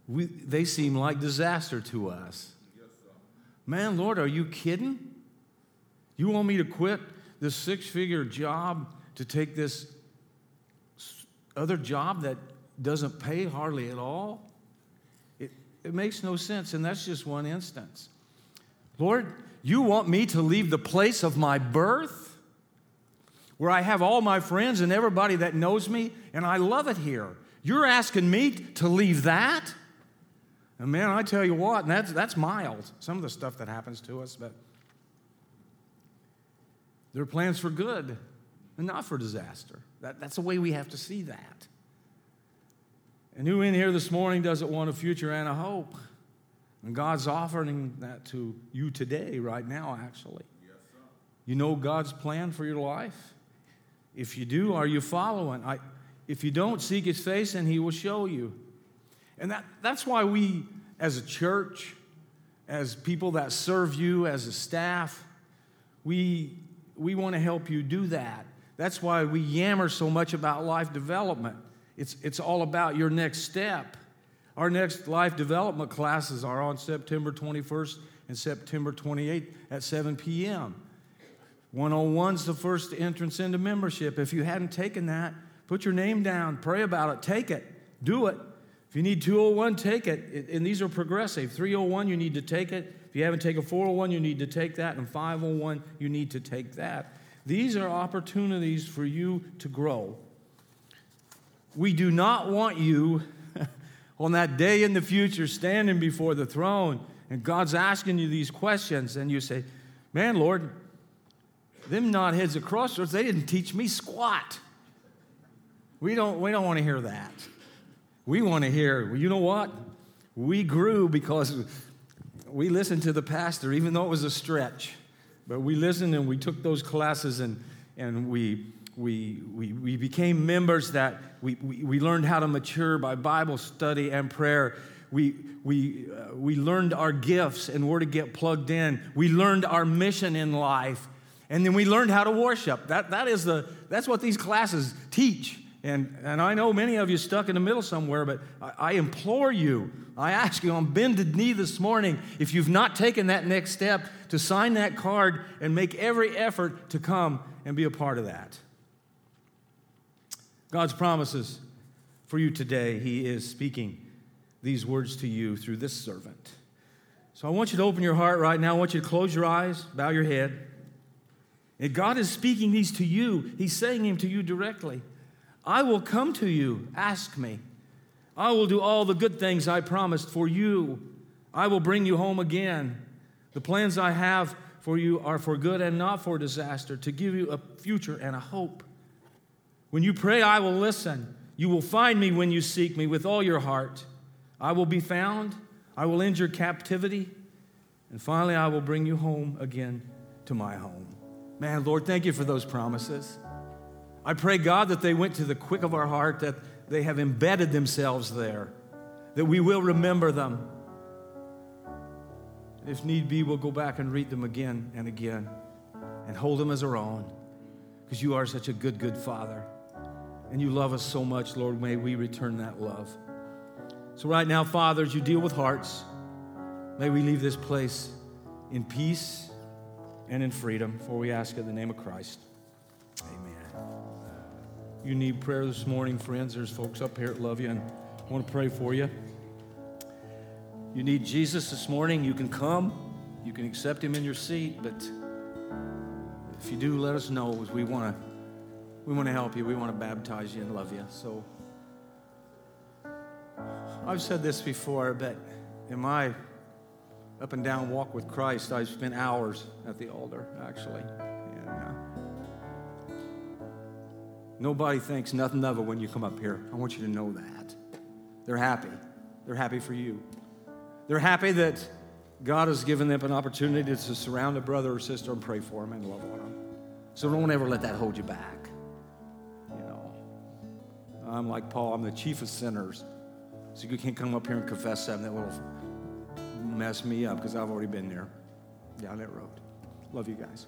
we, they seem like disaster to us. Man, Lord, are you kidding? You want me to quit this six figure job to take this other job that doesn't pay hardly at all? It, it makes no sense, and that's just one instance. Lord, you want me to leave the place of my birth where I have all my friends and everybody that knows me, and I love it here. You're asking me to leave that? And man, I tell you what, and that's, that's mild, some of the stuff that happens to us, but there are plans for good and not for disaster. That, that's the way we have to see that. And who in here this morning doesn't want a future and a hope? And God's offering that to you today, right now, actually. Yes, You know God's plan for your life? If you do, are you following? I, if you don't, seek his face and he will show you. And that, that's why we, as a church, as people that serve you, as a staff, we, we want to help you do that. That's why we yammer so much about life development. It's, it's all about your next step. Our next life development classes are on September 21st and September 28th at 7 p.m. 101's the first entrance into membership. If you hadn't taken that, put your name down, pray about it, take it, do it. If you need 201, take it. And these are progressive. 301, you need to take it. If you haven't taken 401, you need to take that. And 501, you need to take that. These are opportunities for you to grow. We do not want you [LAUGHS] on that day in the future standing before the throne and God's asking you these questions, and you say, Man, Lord, them knotheads at Crossroads, they didn't teach me squat. We don't, we don't want to hear that. We want to hear, you know what? We grew because we listened to the pastor, even though it was a stretch. But we listened and we took those classes and, and we, we, we, we became members that we, we, we learned how to mature by Bible study and prayer. We, we, uh, we learned our gifts and where to get plugged in. We learned our mission in life. And then we learned how to worship. That, that is the, that's what these classes teach. And, and I know many of you stuck in the middle somewhere, but I, I implore you, I ask you on bended knee this morning, if you've not taken that next step, to sign that card and make every effort to come and be a part of that. God's promises for you today, He is speaking these words to you through this servant. So I want you to open your heart right now. I want you to close your eyes, bow your head. And God is speaking these to you, He's saying them to you directly. I will come to you, ask me. I will do all the good things I promised for you. I will bring you home again. The plans I have for you are for good and not for disaster, to give you a future and a hope. When you pray, I will listen. You will find me when you seek me with all your heart. I will be found. I will end your captivity. And finally, I will bring you home again to my home. Man, Lord, thank you for those promises. I pray, God, that they went to the quick of our heart, that they have embedded themselves there, that we will remember them. If need be, we'll go back and read them again and again and hold them as our own because you are such a good, good Father. And you love us so much, Lord. May we return that love. So, right now, Father, as you deal with hearts, may we leave this place in peace and in freedom, for we ask in the name of Christ. You need prayer this morning, friends. There's folks up here that love you and want to pray for you. You need Jesus this morning, you can come. You can accept him in your seat, but if you do, let us know as we want to we want to help you. We want to baptize you and love you. So I've said this before, but in my up and down walk with Christ, I've spent hours at the altar, actually. Nobody thinks nothing of it when you come up here. I want you to know that. They're happy. They're happy for you. They're happy that God has given them an opportunity to surround a brother or sister and pray for them and love on them. So don't ever let that hold you back. You know, I'm like Paul, I'm the chief of sinners. So you can't come up here and confess something that will mess me up because I've already been there down that road. Love you guys.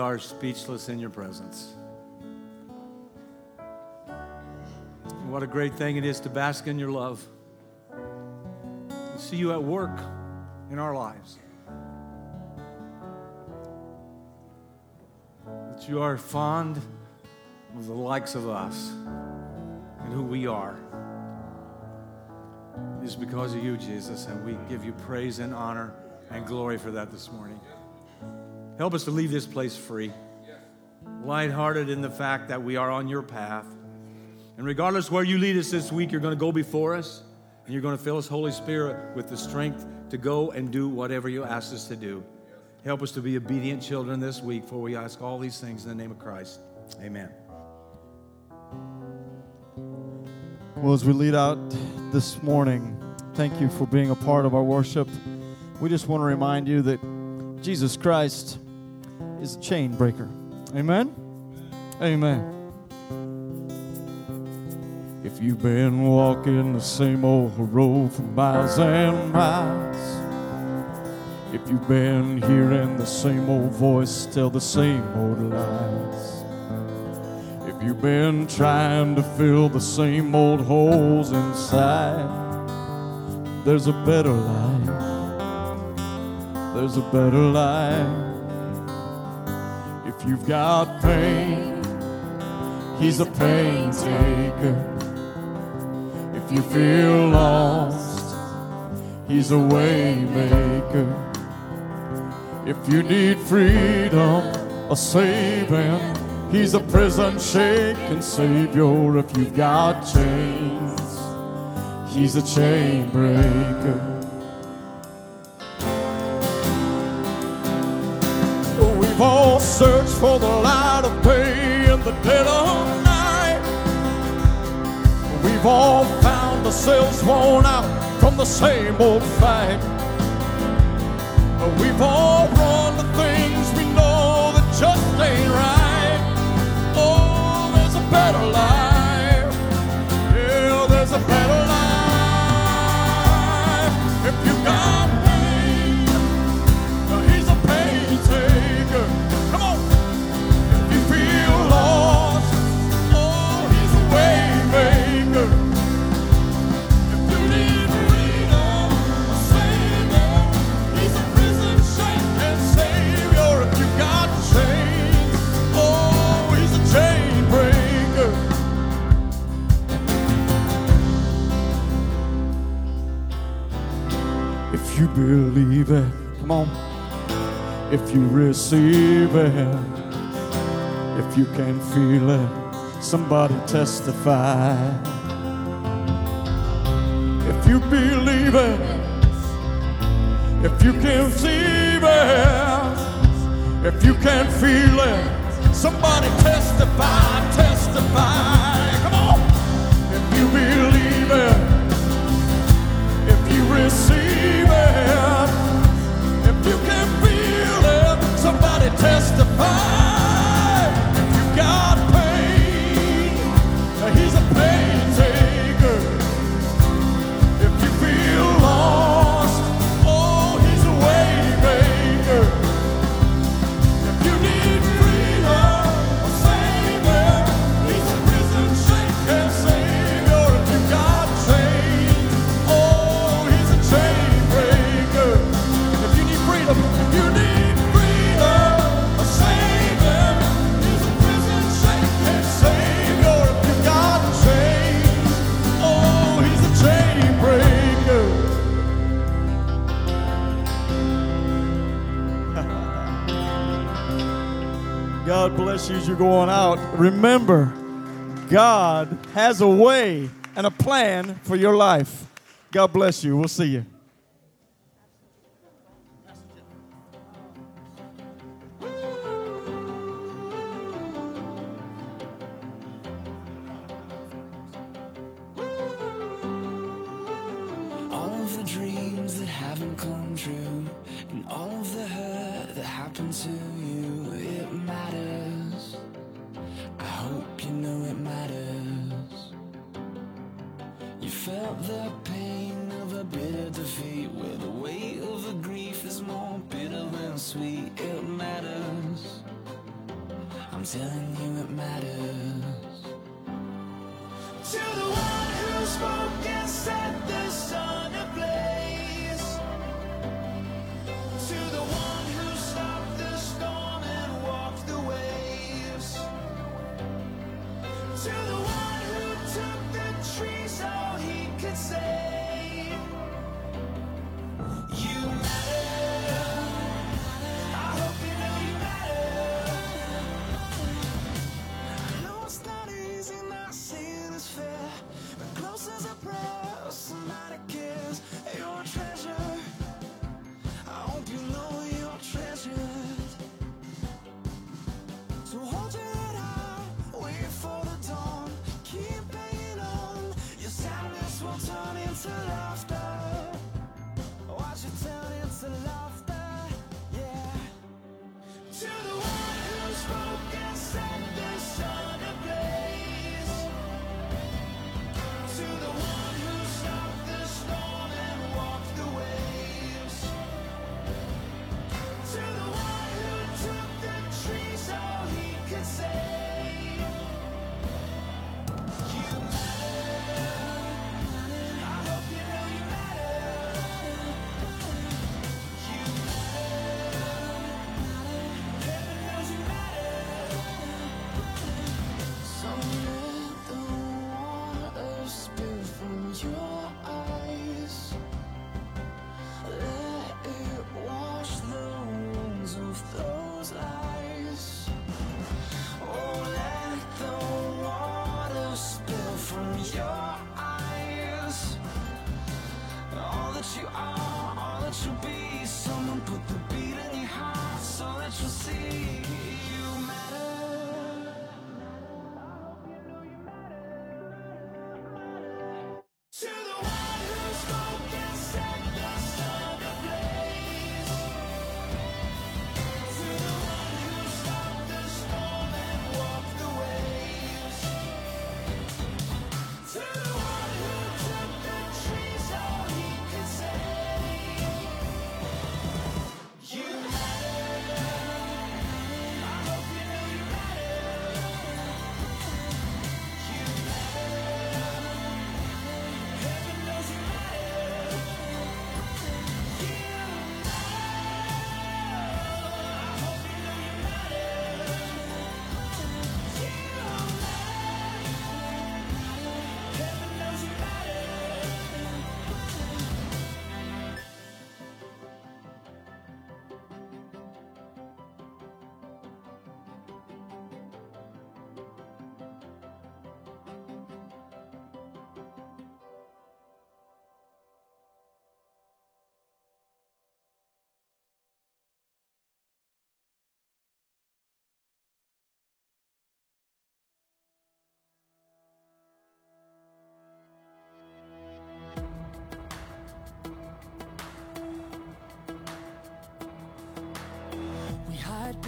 Are speechless in your presence. What a great thing it is to bask in your love. See you at work in our lives. That you are fond of the likes of us and who we are. Is because of you, Jesus, and we give you praise and honor and glory for that this morning. Help us to leave this place free, lighthearted in the fact that we are on your path. And regardless where you lead us this week, you're going to go before us and you're going to fill us, Holy Spirit, with the strength to go and do whatever you ask us to do. Help us to be obedient children this week, for we ask all these things in the name of Christ. Amen. Well, as we lead out this morning, thank you for being a part of our worship. We just want to remind you that Jesus Christ is a chain breaker. Amen? Amen. If you've been walking the same old road for miles and miles, if you've been hearing the same old voice tell the same old lies, if you've been trying to fill the same old holes inside, there's a better life. There's a better life. If you've got pain, He's a pain taker. If you feel lost, He's a way maker. If you need freedom, a saving, He's a prison shaking Savior. If you've got chains, He's a chain breaker. For the light of day and the dead of night. We've all found ourselves worn out from the same old fight. We've all run to things we know that just ain't right. Oh, there's a better life. Believe it, come on. If you receive it, if you can feel it, somebody testify. If you believe it, if you can see it, if you can feel it, somebody testify, testify. Come on. If you believe it, testify. If you can feel it, somebody testified. you got God bless you as you're going out. Remember, God has a way and a plan for your life. God bless you. We'll see you.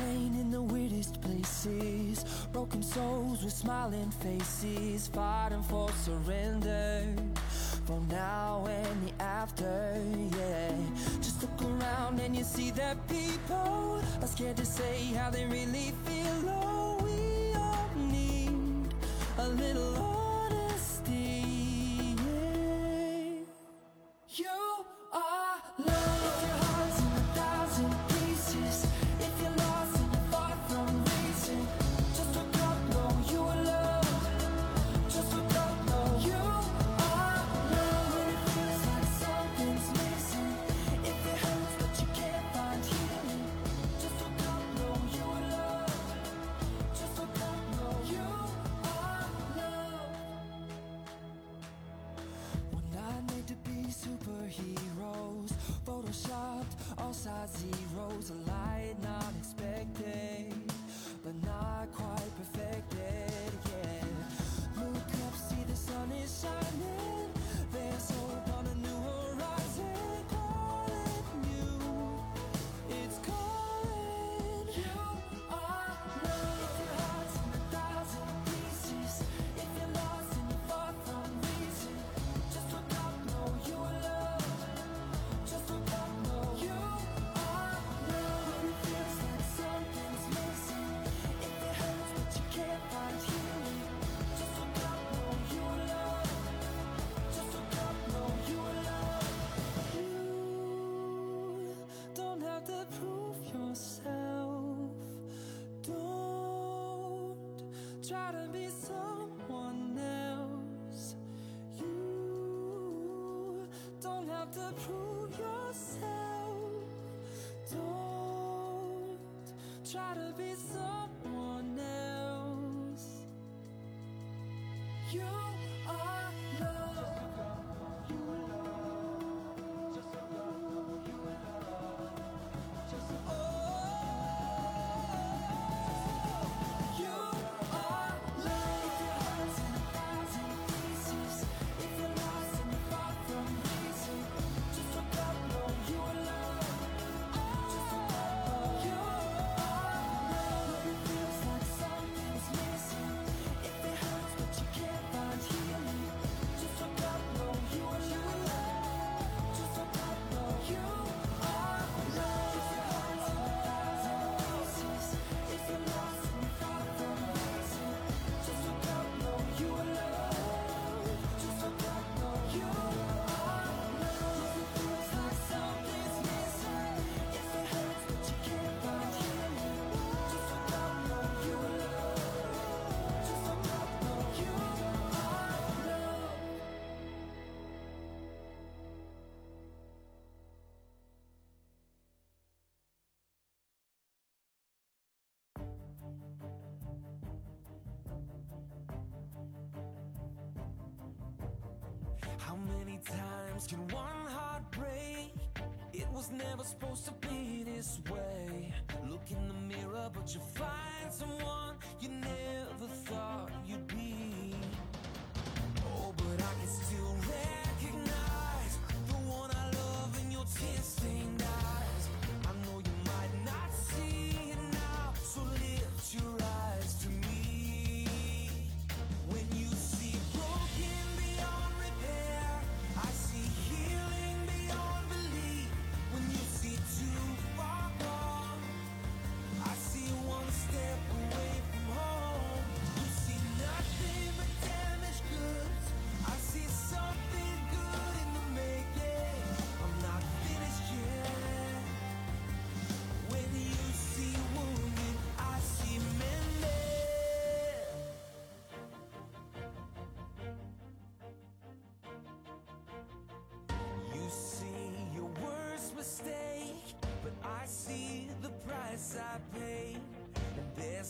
pain in the weirdest places. Broken souls with smiling faces Fighting for surrender. For now and the after, yeah. Just look around and you see that people Are scared to say how they really feel. Oh, we all need a little prove yourself. Don't try to be someone else. You never supposed to be this way.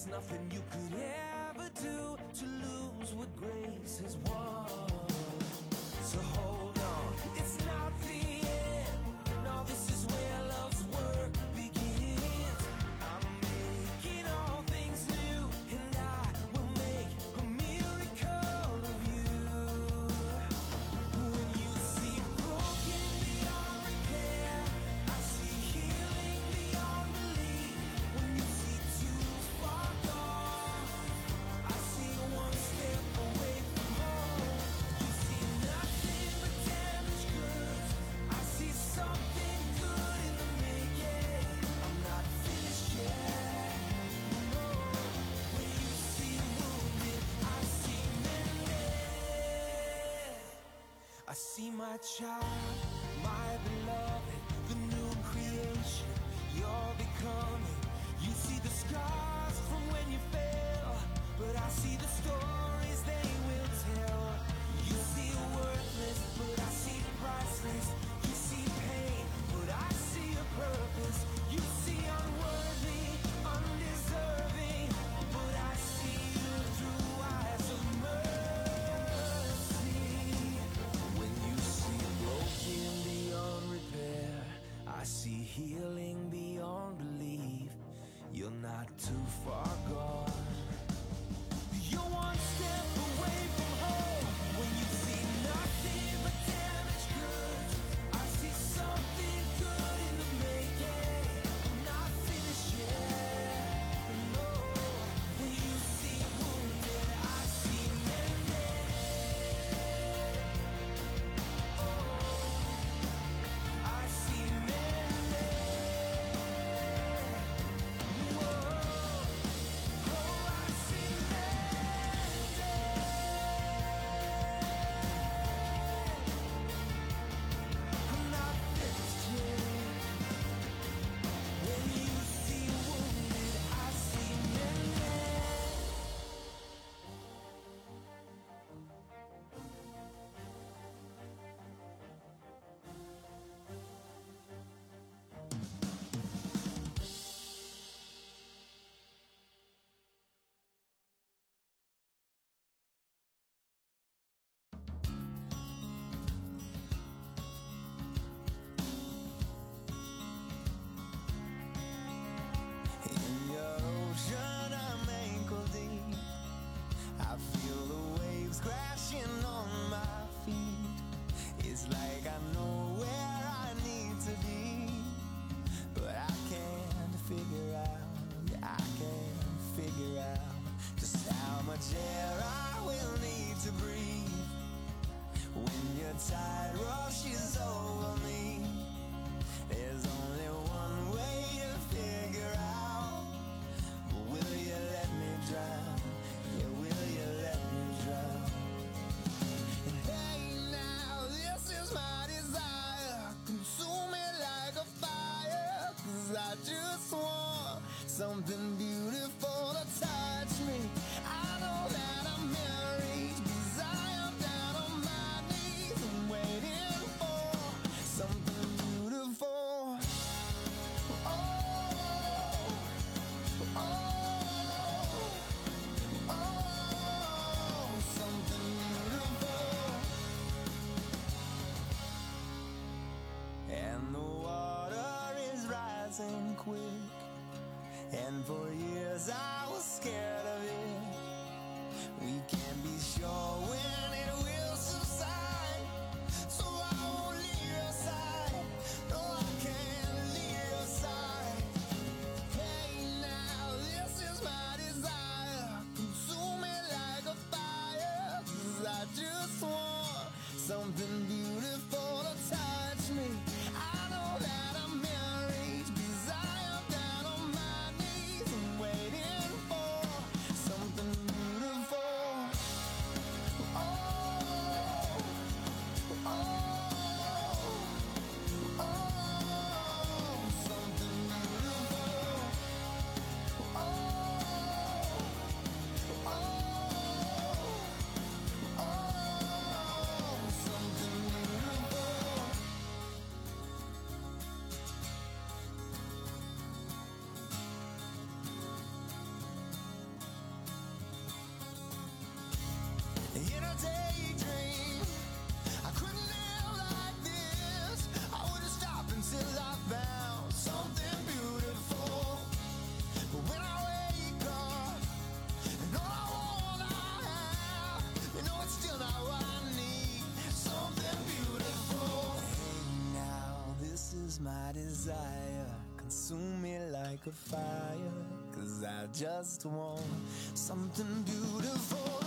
There's nothing you could ever do to lose what grace has won. my child. something For years I was scared of it. We can't be sure when it will subside. So I won't leave your side. No, I can't leave your side. Hey, now this is my desire. Consume me like a fire. Cause I just want something my desire. Consume me like a fire. Cause I just want something beautiful.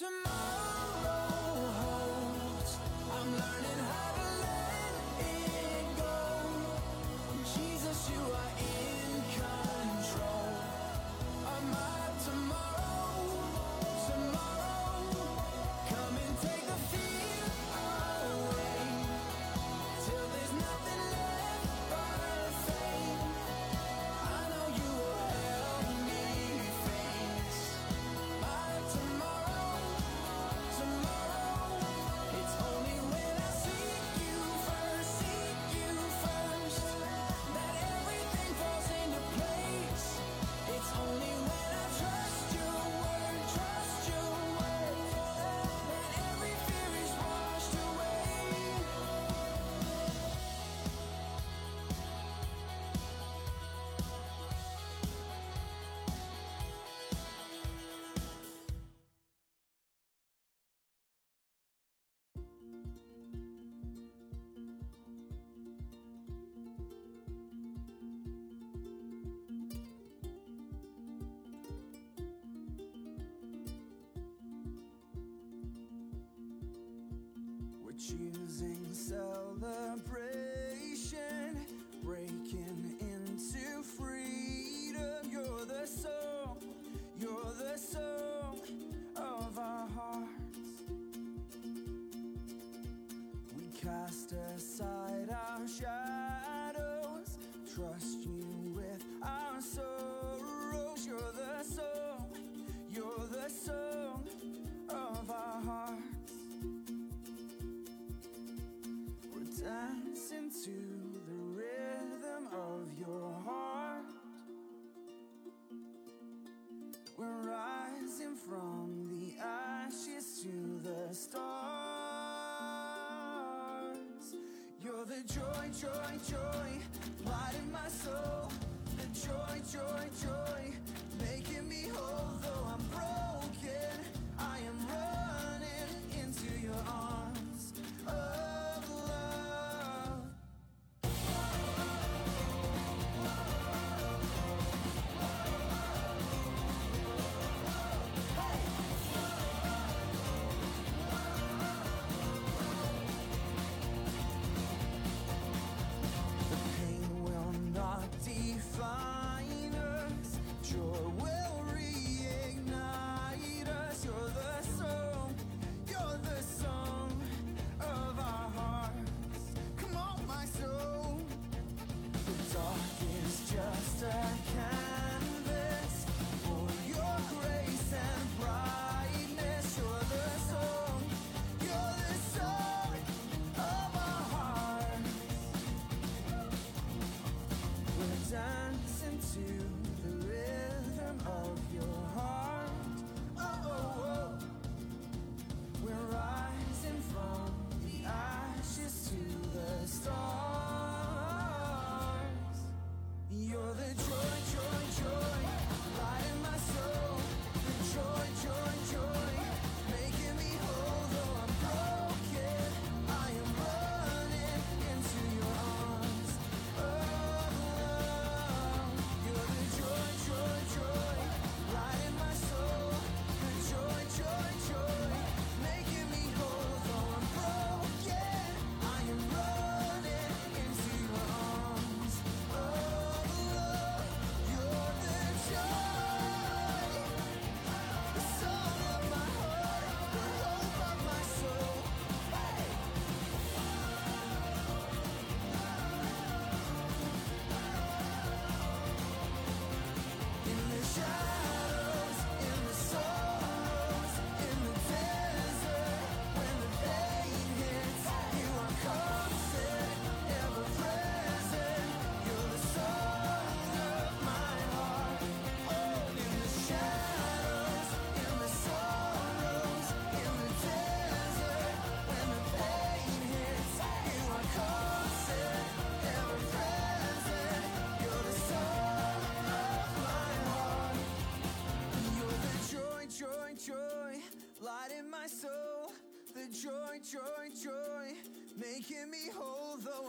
you are choosing celebration, breaking into freedom. You're the soul, you're the soul of our hearts. We cast aside our shadows, trust joy, joy, joy, light in my soul. The joy, joy, joy.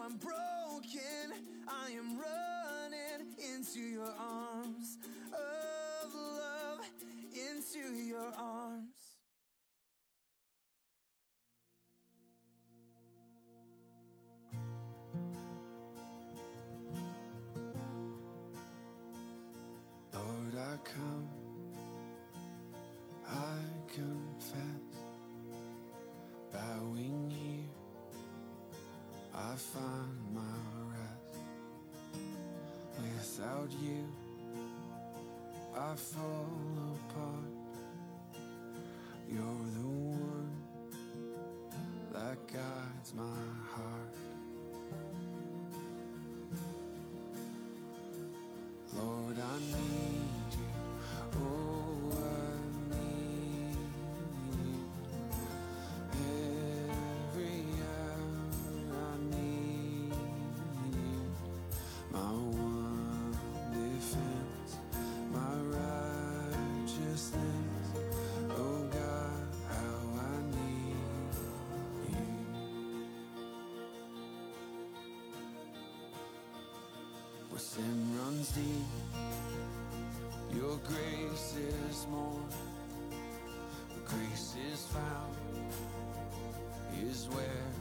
I'm broken, I am running into your arms of love, into your arms. Where sin runs deep, your grace is more. Grace is found is where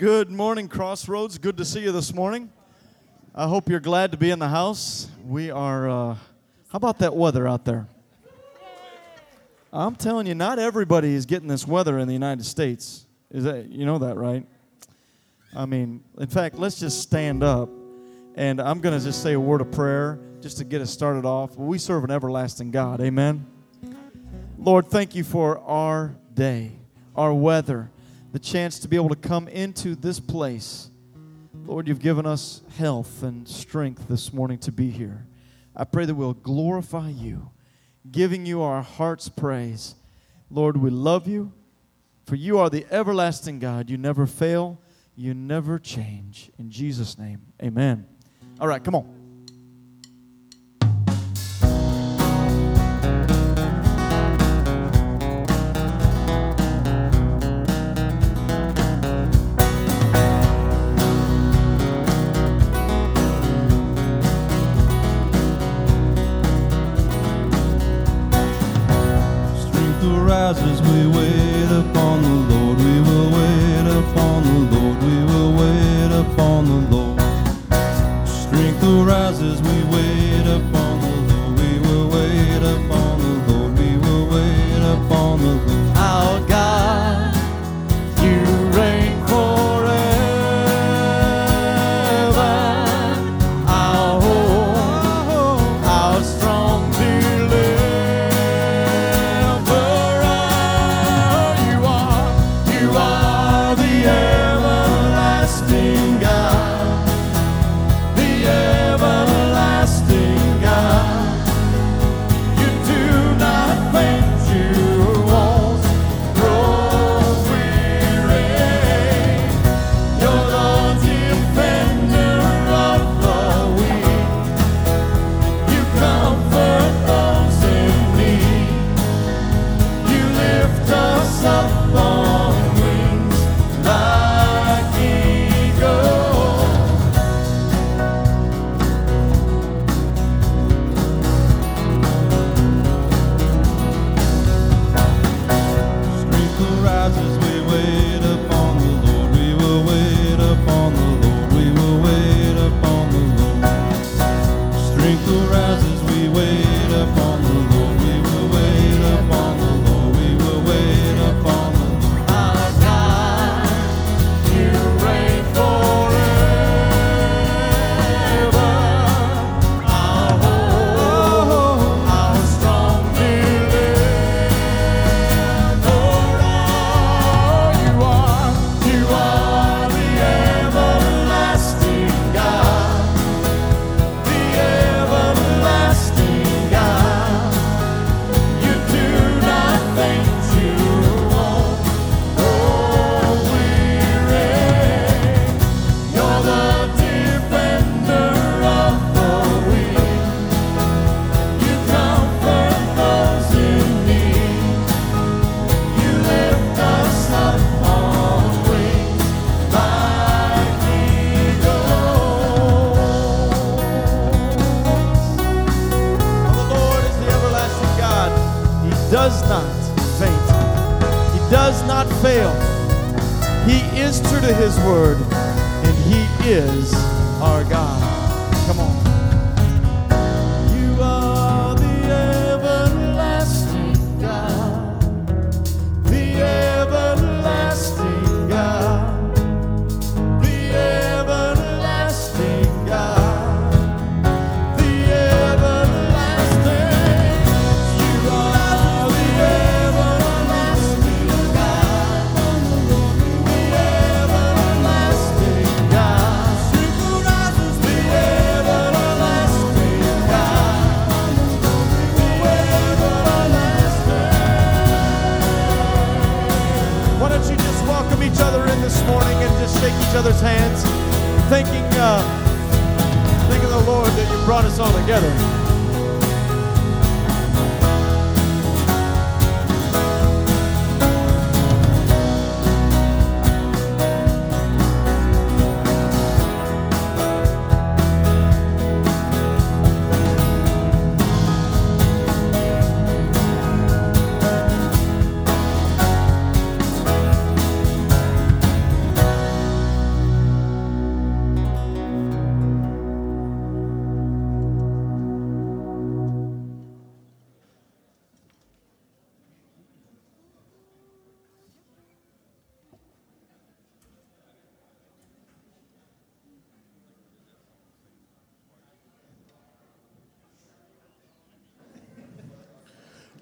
Good morning, Crossroads. Good to see you this morning. I hope you're glad to be in the house. We are, uh, how about that weather out there? I'm telling you, not everybody is getting this weather in the United States. Is that, you know that, right? I mean, in fact, let's just stand up and I'm going to just say a word of prayer just to get us started off. We serve an everlasting God. Amen. Lord, thank you for our day, our weather, the chance to be able to come into this place. Lord, you've given us health and strength this morning to be here. I pray that we'll glorify you, giving you our heart's praise. Lord, we love you, for you are the everlasting God. You never fail, you never change. In Jesus' name, amen. All right, come on.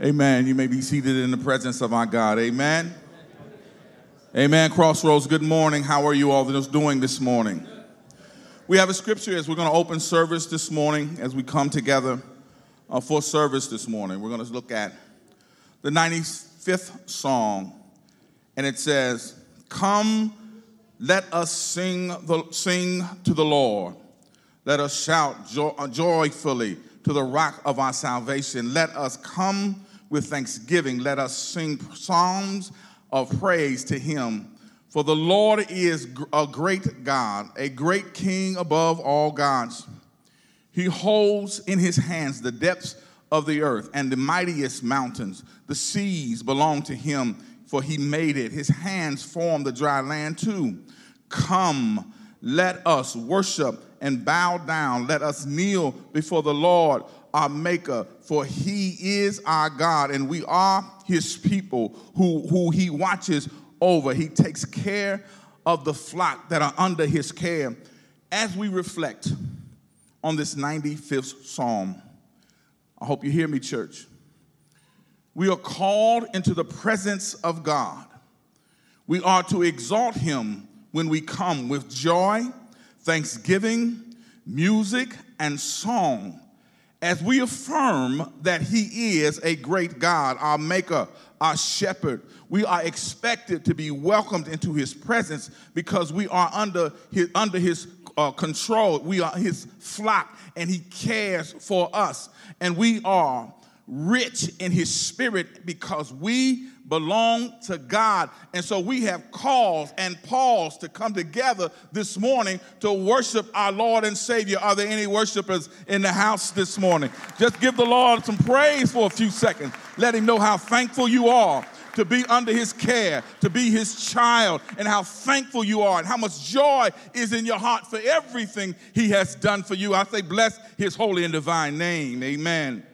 Amen. You may be seated in the presence of our God. Amen. Amen. Crossroads, good morning. How are you all doing this morning? We have a scripture as we're going to open service this morning as we come together uh, for service this morning. We're going to look at the 95th song, and it says, Come, let us sing, the, sing to the Lord. Let us shout jo- joyfully to the rock of our salvation. Let us come with thanksgiving. Let us sing psalms of praise to him. For the Lord is a great God, a great king above all gods. He holds in his hands the depths of the earth and the mightiest mountains. The seas belong to him, for he made it. His hands formed the dry land too. Come, let us worship and bow down. Let us kneel before the Lord our Maker, for he is our God, and we are his people who, who he watches over. He takes care of the flock that are under his care. As we reflect on this 95th Psalm, I hope you hear me, church. We are called into the presence of God. We are to exalt him when we come with joy, thanksgiving, music, and song as we affirm that he is a great God, our maker, our shepherd. We are expected to be welcomed into his presence because we are under his, under his uh, control. We are his flock and he cares for us. And we are rich in his spirit because we belong to God. And so we have cause and pause to come together this morning to worship our Lord and Savior. Are there any worshipers in the house this morning? Just give the Lord some praise for a few seconds. Let him know how thankful you are to be under his care, to be his child, and how thankful you are, and how much joy is in your heart for everything he has done for you. I say, bless his holy and divine name. Amen.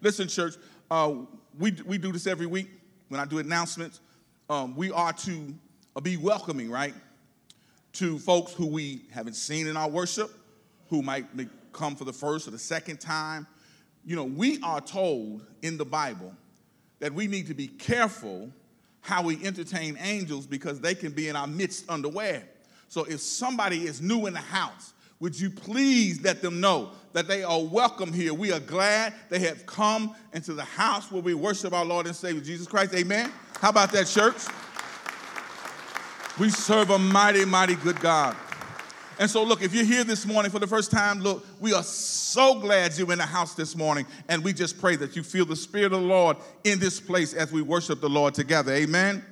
Listen, church, uh, we, we do this every week when I do announcements. Um, we are to uh, be welcoming, right? To folks who we haven't seen in our worship, who might come for the first or the second time. You know, we are told in the Bible that we need to be careful how we entertain angels because they can be in our midst underwear. So if somebody is new in the house, would you please let them know that they are welcome here? We are glad they have come into the house where we worship our Lord and Savior Jesus Christ. Amen. How about that, church? We serve a mighty, mighty good God. And so, look, if you're here this morning for the first time, look, we are so glad you're in the house this morning. And we just pray that you feel the Spirit of the Lord in this place as we worship the Lord together. Amen.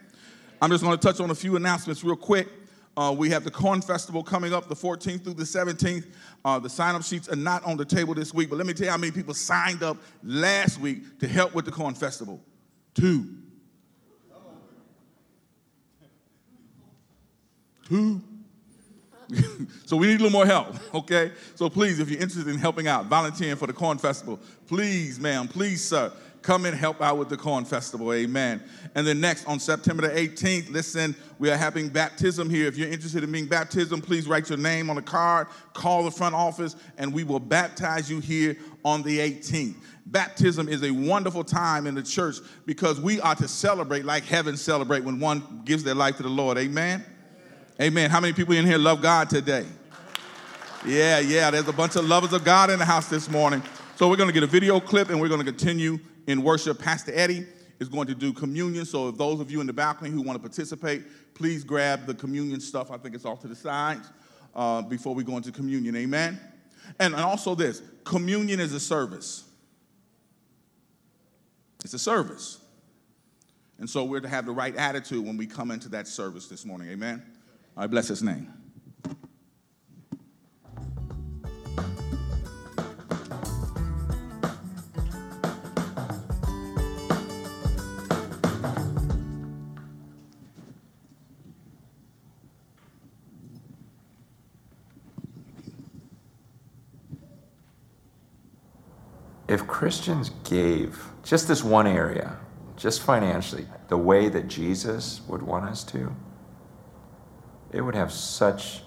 I'm just going to touch on a few announcements real quick. Uh, we have the Corn Festival coming up the 14th through the 17th. Uh, the sign up sheets are not on the table this week, but let me tell you how many people signed up last week to help with the Corn Festival. Two. Two. [LAUGHS] so we need a little more help, okay? So please, if you're interested in helping out, volunteering for the Corn Festival, please, ma'am, please, sir, come and help out with the Corn Festival, amen. And then next, on September the 18th, listen, we are having baptism here. If you're interested in being baptism, please write your name on a card, call the front office, and we will baptize you here on the 18th. Baptism is a wonderful time in the church because we are to celebrate like heaven celebrate when one gives their life to the Lord, amen. Amen. How many people in here love God today? Yeah, yeah. There's a bunch of lovers of God in the house this morning. So we're going to get a video clip and we're going to continue in worship. Pastor Eddie is going to do communion. So if those of you in the balcony who want to participate, please grab the communion stuff. I think it's off to the sides uh, before we go into communion. Amen. And, and also this communion is a service. It's a service. And so we're to have the right attitude when we come into that service this morning. Amen. I bless his name. If Christians gave just this one area, just financially, the way that Jesus would want us to, it would have such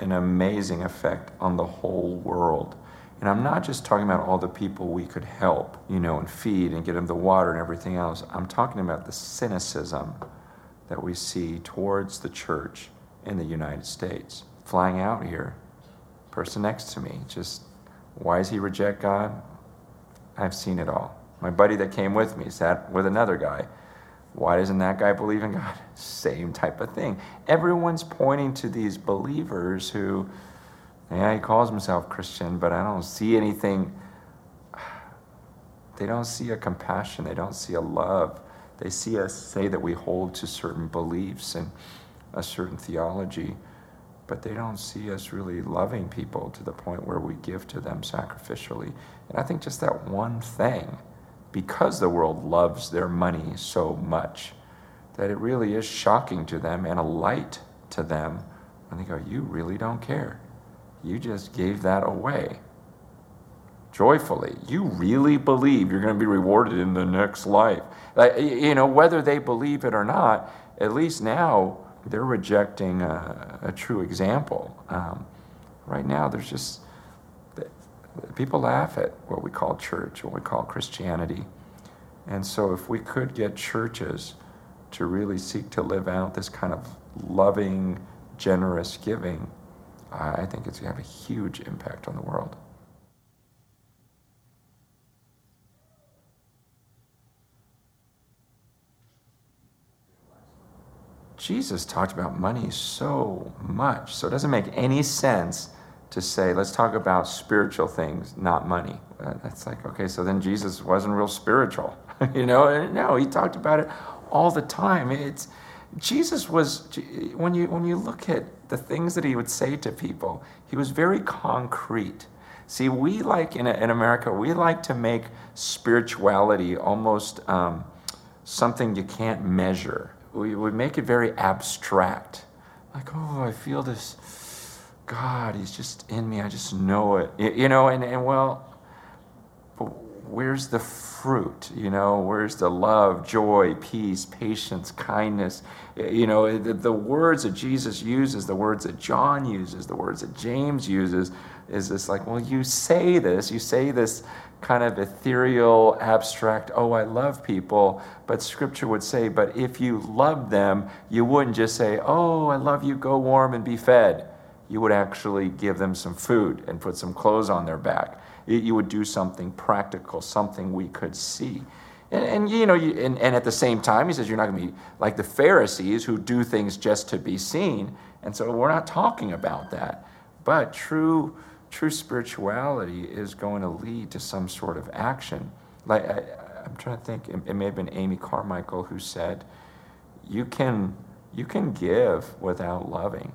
an amazing effect on the whole world. And I'm not just talking about all the people we could help, you know, and feed and get them the water and everything else. I'm talking about the cynicism that we see towards the church in the United States. Flying out here, person next to me, just why does he reject God? I've seen it all. My buddy that came with me sat with another guy. Why doesn't that guy believe in God? [LAUGHS] Same type of thing. Everyone's pointing to these believers who, yeah, he calls himself Christian, but I don't see anything. [SIGHS] They don't see a compassion, they don't see a love. They see us say that we hold to certain beliefs and a certain theology, but they don't see us really loving people to the point where we give to them sacrificially. And I think just that one thing because the world loves their money so much that it really is shocking to them and a light to them when they go, You really don't care. You just gave that away joyfully. You really believe you're going to be rewarded in the next life. Like, you know, whether they believe it or not, at least now they're rejecting a, a true example. Um, right now, there's just people laugh at what we call church, what we call Christianity. And so, if we could get churches to really seek to live out this kind of loving, generous giving, I think it's going to have a huge impact on the world. Jesus talked about money so much, so it doesn't make any sense to say, let's talk about spiritual things, not money. Uh, that's like, okay, so then Jesus wasn't real spiritual. [LAUGHS] you know, no, he talked about it all the time. It's Jesus was when you when you look at the things that he would say to people, he was very concrete. See, we like in, in America, we like to make spirituality almost um, something you can't measure. We, we make it very abstract. Like, oh, I feel this God, He's just in me. I just know it. You, know, and, and well, but where's the fruit? You know, where's the love, joy, peace, patience, kindness? You know, the, the words that Jesus uses, the words that John uses, the words that James uses, is this like, well, you say this, you say this kind of ethereal, abstract, oh, I love people, but scripture would say, but if you love them, you wouldn't just say, oh, I love you, go warm and be fed. You would actually give them some food and put some clothes on their back. You- would do something practical, something we could see. And, and you know, you, and, and at the same time, he says you're not going to be like the Pharisees who do things just to be seen. And so we're not talking about that. But true, true spirituality is going to lead to some sort of action. Like I, I'm trying to think. It, it may have been Amy Carmichael who said, "You can, you can give without loving,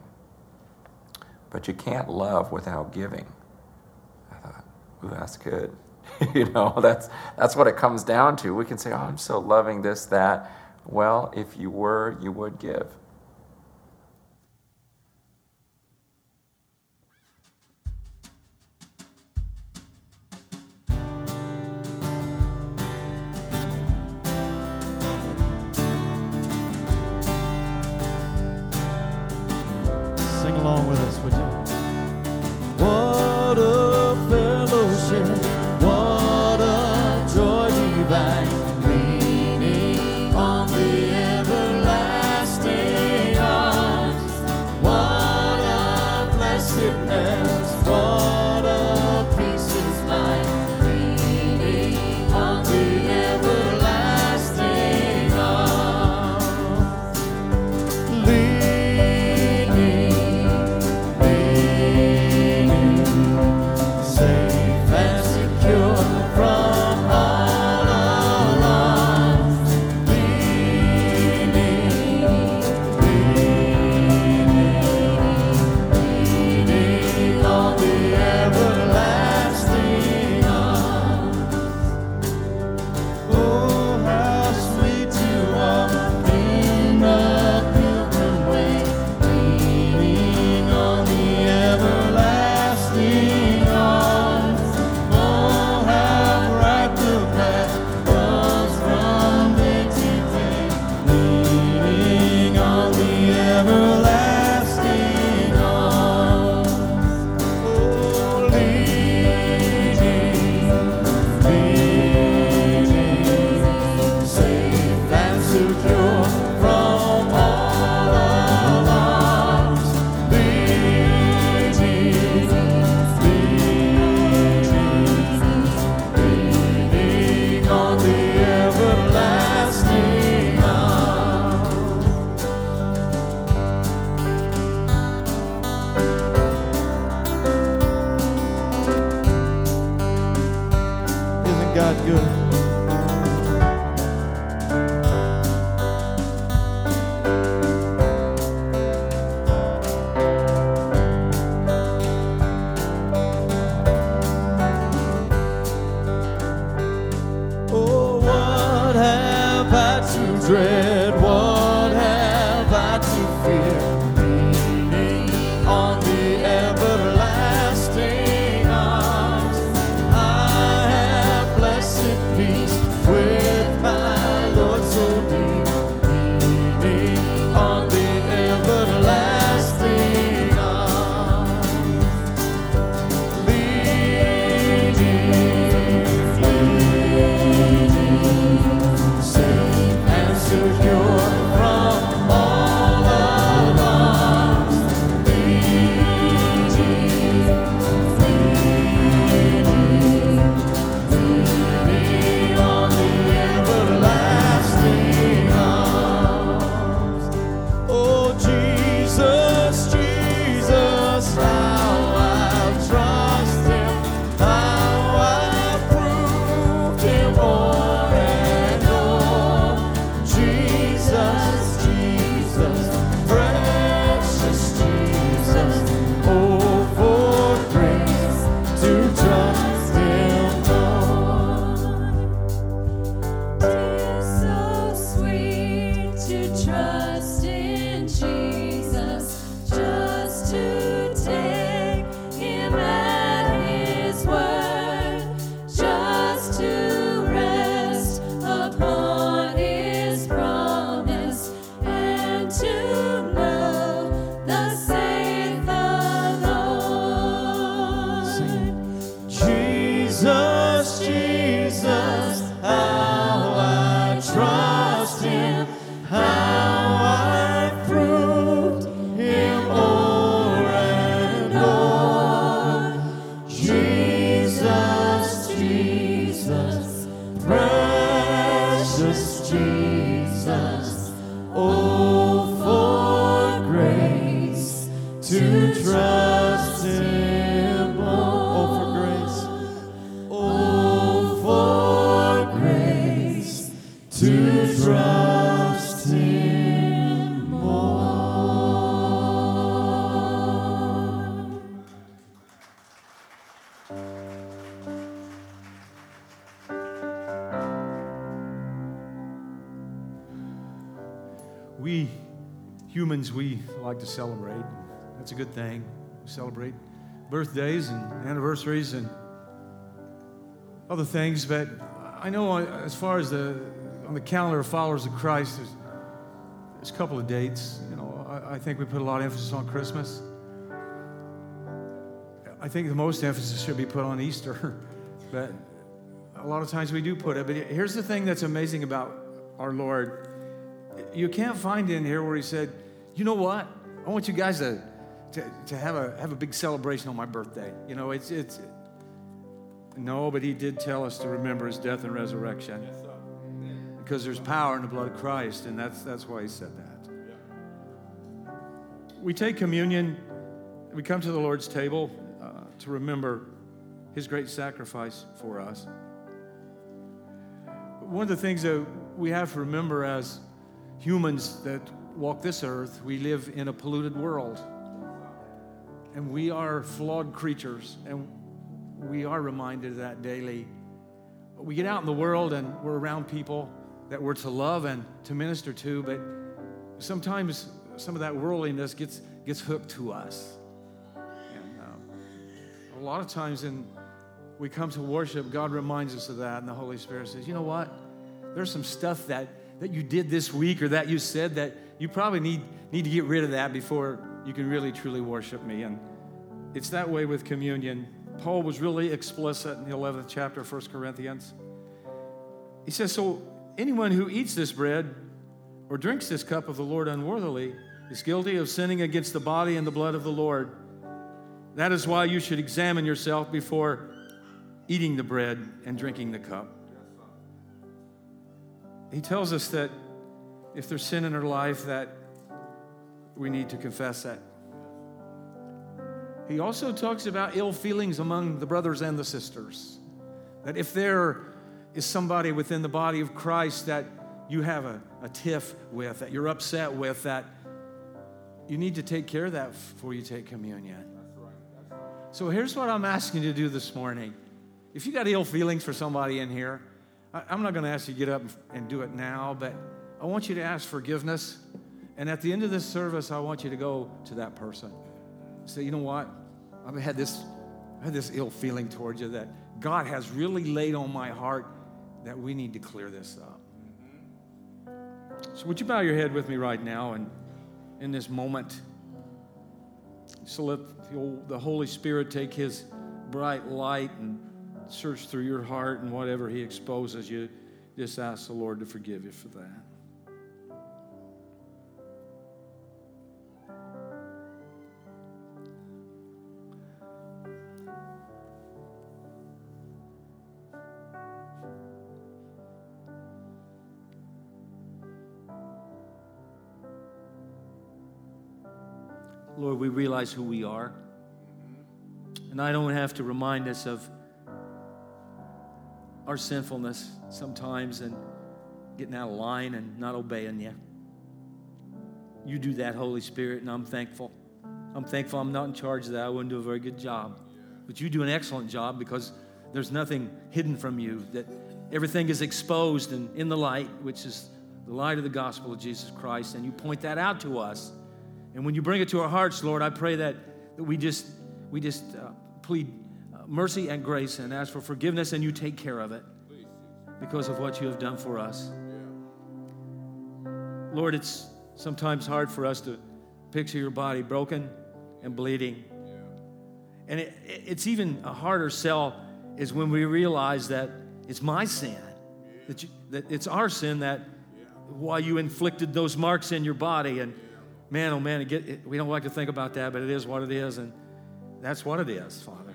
but you can't love without giving." I thought, "Ooh, that's good." [LAUGHS] you know, that's that's what it comes down to. We can say, "Oh, I'm so loving this, that." Well, if you were, you would give. Like to celebrate. That's a good thing. We celebrate birthdays and anniversaries and other things. But I know as far as the on the calendar of followers of Christ, there's, there's a couple of dates. You know, I, I think we put a lot of emphasis on Christmas. I think the most emphasis should be put on Easter, [LAUGHS] but a lot of times we do put it. But here's the thing that's amazing about our Lord. You can't find in here where he said, you know what? I want you guys to, to, to have, a, have a big celebration on my birthday. You know, it's, it's, no, but he did tell us to remember his death and resurrection. Because there's power in the blood of Christ, and that's, that's why he said that. We take communion, we come to the Lord's table uh, to remember his great sacrifice for us. One of the things that we have to remember as humans that walk this earth, we live in a polluted world. And we are flawed creatures, and we are reminded of that daily. We get out in the world and we're around people that we're to love and to minister to, but sometimes some of that worldliness gets, gets hooked to us. And um, a lot of times in we come to worship, God reminds us of that, and the Holy Spirit says, You know what? There's some stuff that, that you did this week or that you said that you probably need, need to get rid of that before you can really truly worship me. And it's that way with communion. Paul was really explicit in the 11th chapter of 1 Corinthians. He says, So anyone who eats this bread or drinks this cup of the Lord unworthily is guilty of sinning against the body and the blood of the Lord. That is why you should examine yourself before eating the bread and drinking the cup. He tells us that if there's sin in our life that we need to confess that. He also talks about ill feelings among the brothers and the sisters. That if there is somebody within the body of Christ that you have a, a tiff with, that you're upset with, that you need to take care of that before you take communion. So here's what I'm asking you to do this morning. If you got ill feelings for somebody in here, I, I'm not going to ask you to get up and do it now, but I want you to ask forgiveness. And at the end of this service, I want you to go to that person. Say, you know what? I've had this, I had this ill feeling towards you that God has really laid on my heart that we need to clear this up. So would you bow your head with me right now and in this moment? So let the, the Holy Spirit take his bright light and search through your heart and whatever he exposes you, just ask the Lord to forgive you for that. Lord, we realize who we are. And I don't have to remind us of our sinfulness sometimes and getting out of line and not obeying you. You do that, Holy Spirit, and I'm thankful. I'm thankful I'm not in charge of that. I wouldn't do a very good job. But you do an excellent job because there's nothing hidden from you, that everything is exposed and in the light, which is the light of the gospel of Jesus Christ, and you point that out to us. And when you bring it to our hearts, Lord, I pray that, that we just, we just uh, plead uh, mercy and grace and ask for forgiveness, and you take care of it because of what you have done for us. Lord, it's sometimes hard for us to picture your body broken and bleeding. And it, it's even a harder sell is when we realize that it's my sin, that, you, that it's our sin that why you inflicted those marks in your body. And man, oh man, get, we don't like to think about that, but it is what it is. And that's what it is, Father.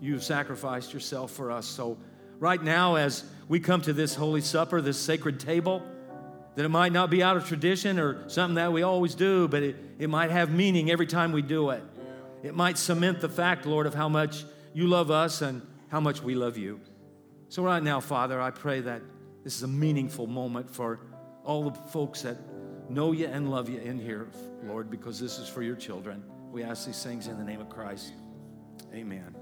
You've sacrificed yourself for us. So, right now, as we come to this Holy Supper, this sacred table, that it might not be out of tradition or something that we always do, but it, it might have meaning every time we do it. It might cement the fact, Lord, of how much you love us and how much we love you. So, right now, Father, I pray that this is a meaningful moment for all the folks that know you and love you in here, Lord, because this is for your children. We ask these things in the name of Christ. Amen.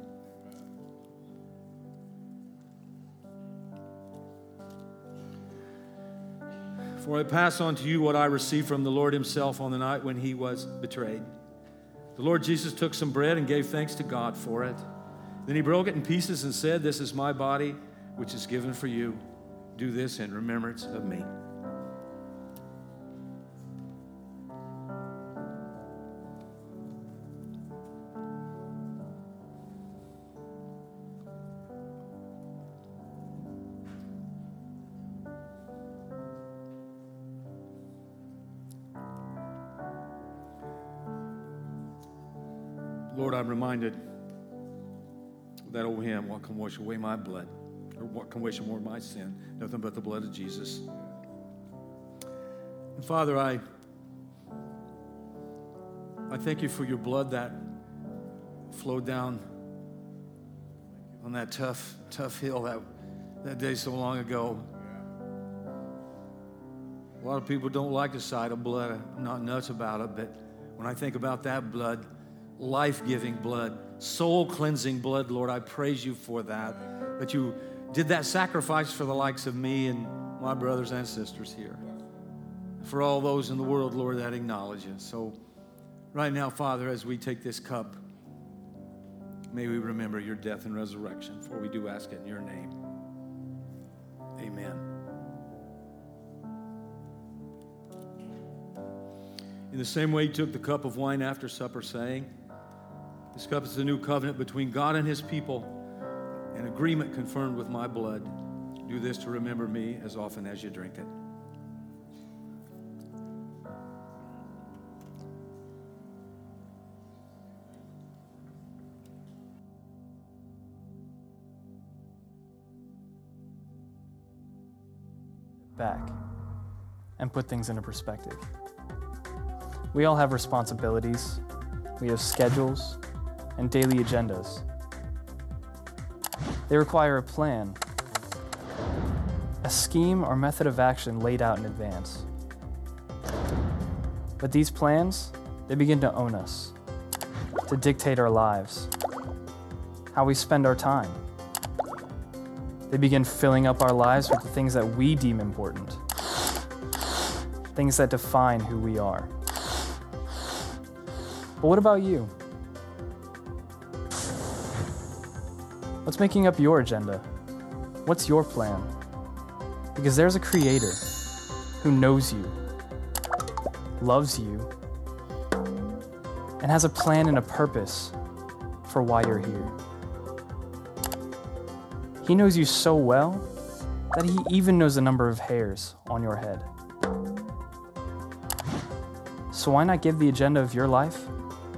For I pass on to you what I received from the Lord Himself on the night when He was betrayed. The Lord Jesus took some bread and gave thanks to God for it. Then He broke it in pieces and said, This is my body, which is given for you. Do this in remembrance of me. Reminded that old hymn, What can wash away my blood? Or what can wash away my sin? Nothing but the blood of Jesus. And Father, I, I thank you for your blood that flowed down on that tough, tough hill that, that day so long ago. A lot of people don't like the sight of blood. Not nuts about it, but when I think about that blood, life giving blood, soul cleansing blood, Lord, I praise you for that. That you did that sacrifice for the likes of me and my brothers and sisters here. For all those in the world, Lord, that acknowledge you. So, right now, Father, as we take this cup, may we remember your death and resurrection, for we do ask it in your name. Amen. In the same way, he took the cup of wine after supper, saying, This cup is the new covenant between God and his people, an agreement confirmed with my blood. Do this to remember me as often as you drink it. back and put things into perspective. We all have responsibilities, we have schedules, and daily agendas. They require a plan, a scheme or method of action laid out in advance. But these plans, they begin to own us, to dictate our lives, how we spend our time. They begin filling up our lives with the things that we deem important, things that define who we are. But what about you? What's making up your agenda? What's your plan? Because there's a creator who knows you, loves you, and has a plan and a purpose for why you're here. He knows you so well that he even knows the number of hairs on your head. So why not give the agenda of your life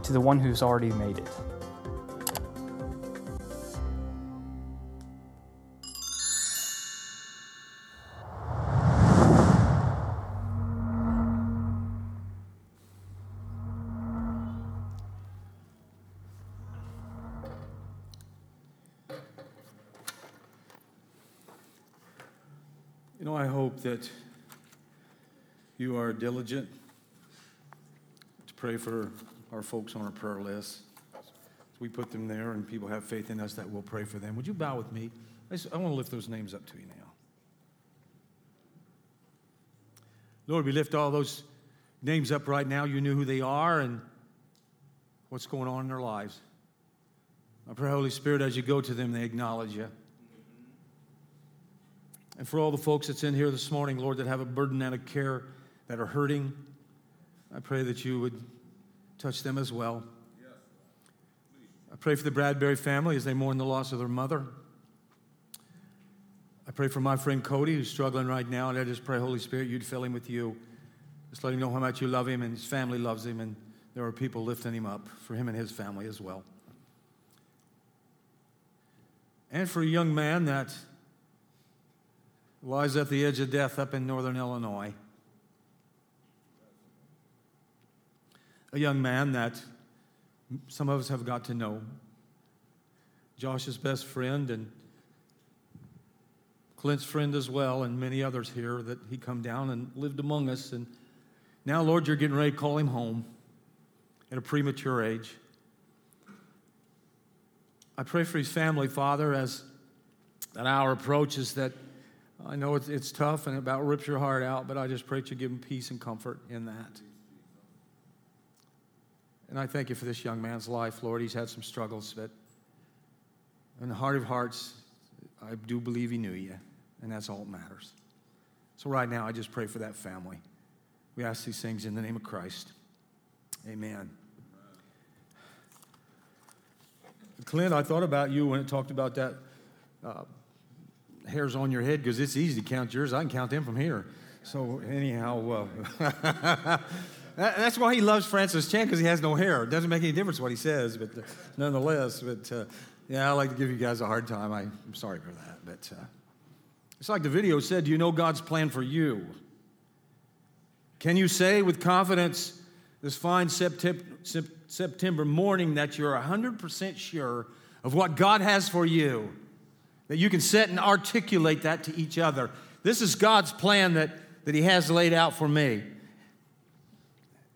to the one who's already made it? That you are diligent to pray for our folks on our prayer list. We put them there, and people have faith in us that we'll pray for them. Would you bow with me? I, I want to lift those names up to you now. Lord, we lift all those names up right now. You knew who they are and what's going on in their lives. I pray, Holy Spirit, as you go to them, they acknowledge you. And for all the folks that's in here this morning, Lord, that have a burden and a care, that are hurting, I pray that you would touch them as well. I pray for the Bradbury family as they mourn the loss of their mother. I pray for my friend Cody, who's struggling right now, and I just pray, Holy Spirit, you'd fill him with you. Just let him know how much you love him, and his family loves him, and there are people lifting him up for him and his family as well. And for a young man that lies at the edge of death up in northern Illinois. A young man that some of us have got to know. Josh's best friend and Clint's friend as well, and many others here that he come down and lived among us. And now, Lord, you're getting ready to call him home at a premature age. I pray for his family, Father, as that hour approaches, that I know it's, it's tough and it about rips your heart out, but I just pray that you give him peace and comfort in that. And I thank you for this young man's life, Lord. He's had some struggles, but in the heart of hearts, I do believe he knew you, and that's all that matters. So right now, I just pray for that family. We ask these things in the name of Christ. Amen. Clint, I thought about you when it talked about that uh, hairs on your head because it's easy to count yours. I can count them from here. So anyhow, uh, [LAUGHS] that, that's why he loves Francis Chan because he has no hair. It doesn't make any difference what he says, but uh, nonetheless, but uh, yeah, I like to give you guys a hard time. I, am sorry for that, but uh, it's like the video said. Do you know God's plan for you? Can you say with confidence this fine September morning that you're 100% sure of what God has for you? That you can sit and articulate that to each other. This is God's plan that, that He has laid out for me.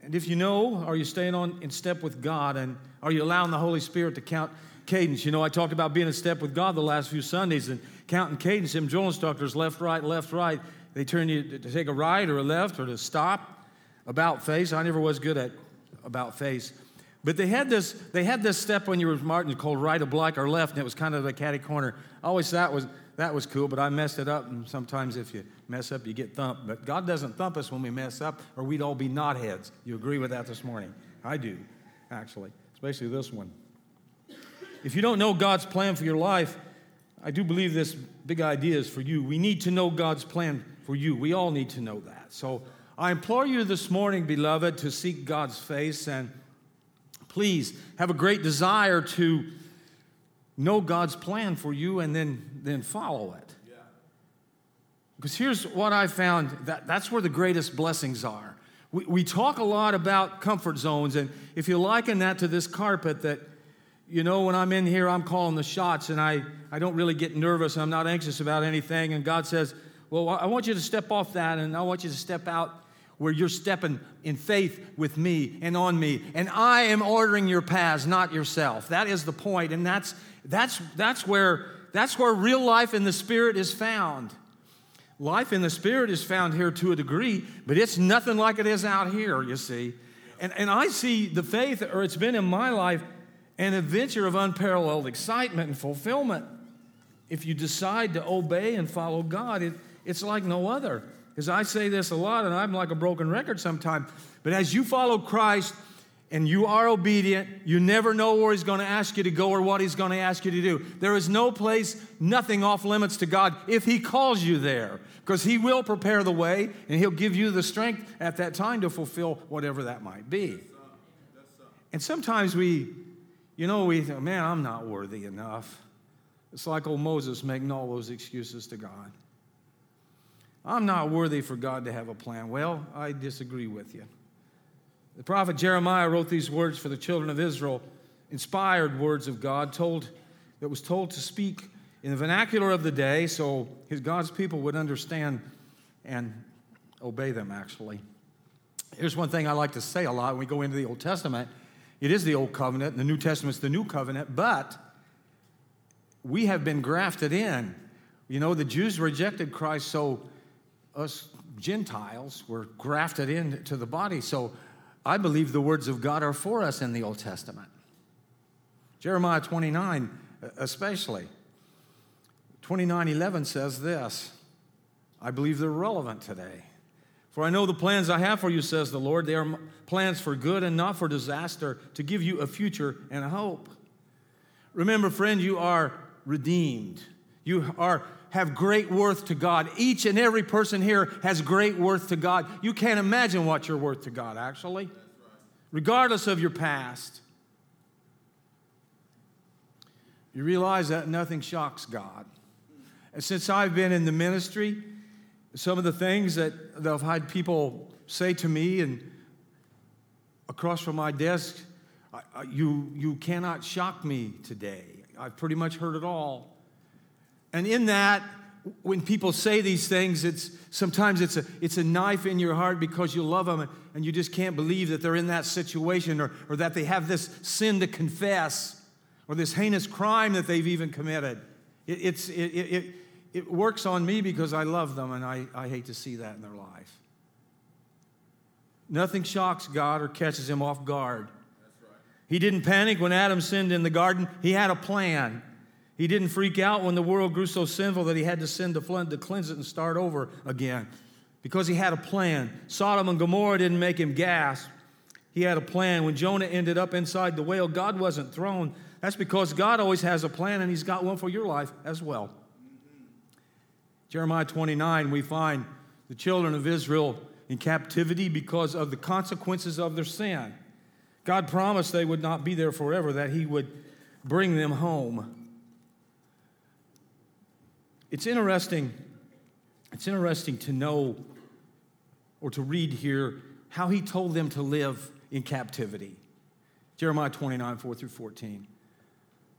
And if you know, are you staying on in step with God and are you allowing the Holy Spirit to count cadence? You know, I talked about being in step with God the last few Sundays and counting cadence. Them drill instructors, left, right, left, right. They turn you to take a right or a left or to stop, about face. I never was good at about face. But they had this, they had this step when you were marching called right oblique or left, and it was kind of a catty corner. Always thought was that was cool, but I messed it up, and sometimes if you mess up, you get thumped. But God doesn't thump us when we mess up, or we'd all be knotheads. You agree with that this morning? I do, actually, especially this one. If you don't know God's plan for your life, I do believe this big idea is for you. We need to know God's plan for you. We all need to know that. So I implore you this morning, beloved, to seek God's face and please have a great desire to know God's plan for you and then, then follow it. Yeah. Because here's what I found that, that's where the greatest blessings are. We, we talk a lot about comfort zones, and if you liken that to this carpet, that, you know, when I'm in here, I'm calling the shots, and I, I don't really get nervous, and I'm not anxious about anything, and God says, Well, I want you to step off that, and I want you to step out where you're stepping in faith with me and on me. And i am ordering your paths not yourself. That is the point. And that's that's that's where that's where real life in the spirit is found. Life in the spirit is found here to a degree but it's nothing like it is out here you see. And, and i see the faith or it's been in my life an adventure of unparalleled excitement and fulfillment. If you decide to obey and follow god it, it's like no other because I say this a lot and I'm like a broken record sometimes. But as you follow Christ and you are obedient, you never know where He's going to ask you to go or what He's going to ask you to do. There is no place, nothing off limits to God if He calls you there. Because He will prepare the way and He'll give you the strength at that time to fulfill whatever that might be. And sometimes we, you know, we think, man, I'm not worthy enough. It's like old Moses making all those excuses to God. I'm not worthy for God to have a plan. Well, I disagree with you. The prophet Jeremiah wrote these words for the children of Israel, inspired words of God, told that was told to speak in the vernacular of the day so his God's people would understand and obey them actually. Here's one thing I like to say a lot when we go into the Old Testament. It is the Old Covenant, and the New Testament's the New Covenant, but we have been grafted in. You know, the Jews rejected Christ, so us Gentiles were grafted into the body. So I believe the words of God are for us in the Old Testament. Jeremiah 29, especially. 29:11 says this. I believe they're relevant today. For I know the plans I have for you, says the Lord. They are plans for good and not for disaster, to give you a future and a hope. Remember, friend, you are redeemed. You are have great worth to God. Each and every person here has great worth to God. You can't imagine what you're worth to God, actually, regardless of your past. You realize that nothing shocks God. And since I've been in the ministry, some of the things that, that I've had people say to me and across from my desk, you, you cannot shock me today. I've pretty much heard it all. And in that, when people say these things, it's sometimes it's a, it's a knife in your heart because you love them and you just can't believe that they're in that situation or, or that they have this sin to confess or this heinous crime that they've even committed. It, it's, it, it, it works on me because I love them and I, I hate to see that in their life. Nothing shocks God or catches him off guard. He didn't panic when Adam sinned in the garden, he had a plan. He didn't freak out when the world grew so sinful that he had to send the flood to cleanse it and start over again because he had a plan. Sodom and Gomorrah didn't make him gasp. He had a plan. When Jonah ended up inside the whale, God wasn't thrown. That's because God always has a plan and he's got one for your life as well. Jeremiah 29, we find the children of Israel in captivity because of the consequences of their sin. God promised they would not be there forever, that He would bring them home. It's interesting, it's interesting to know or to read here how He told them to live in captivity. Jeremiah 29, 4 through 14.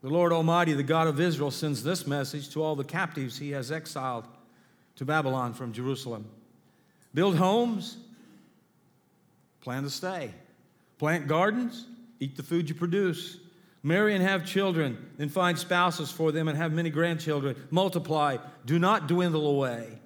The Lord Almighty, the God of Israel, sends this message to all the captives He has exiled to Babylon from Jerusalem. Build homes, plan to stay. Plant gardens, eat the food you produce. Marry and have children, then find spouses for them and have many grandchildren. Multiply, do not dwindle away.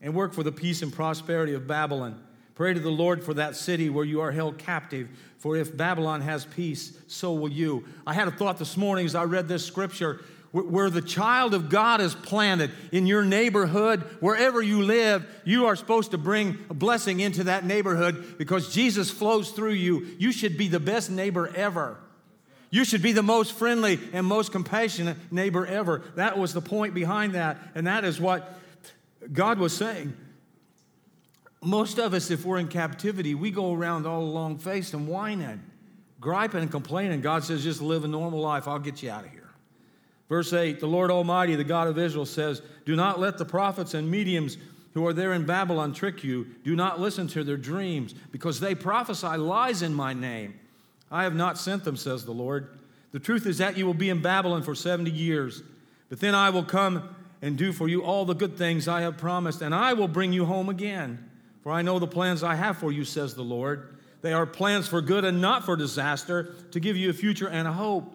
And work for the peace and prosperity of Babylon. Pray to the Lord for that city where you are held captive. For if Babylon has peace, so will you. I had a thought this morning as I read this scripture where the child of God is planted in your neighborhood, wherever you live, you are supposed to bring a blessing into that neighborhood because Jesus flows through you. You should be the best neighbor ever. You should be the most friendly and most compassionate neighbor ever. That was the point behind that, and that is what God was saying. Most of us, if we're in captivity, we go around all long faced and whining, griping and complaining. God says, just live a normal life. I'll get you out of here. Verse 8 The Lord Almighty, the God of Israel, says, Do not let the prophets and mediums who are there in Babylon trick you. Do not listen to their dreams, because they prophesy lies in my name. I have not sent them, says the Lord. The truth is that you will be in Babylon for 70 years. But then I will come and do for you all the good things I have promised, and I will bring you home again. For I know the plans I have for you, says the Lord. They are plans for good and not for disaster, to give you a future and a hope.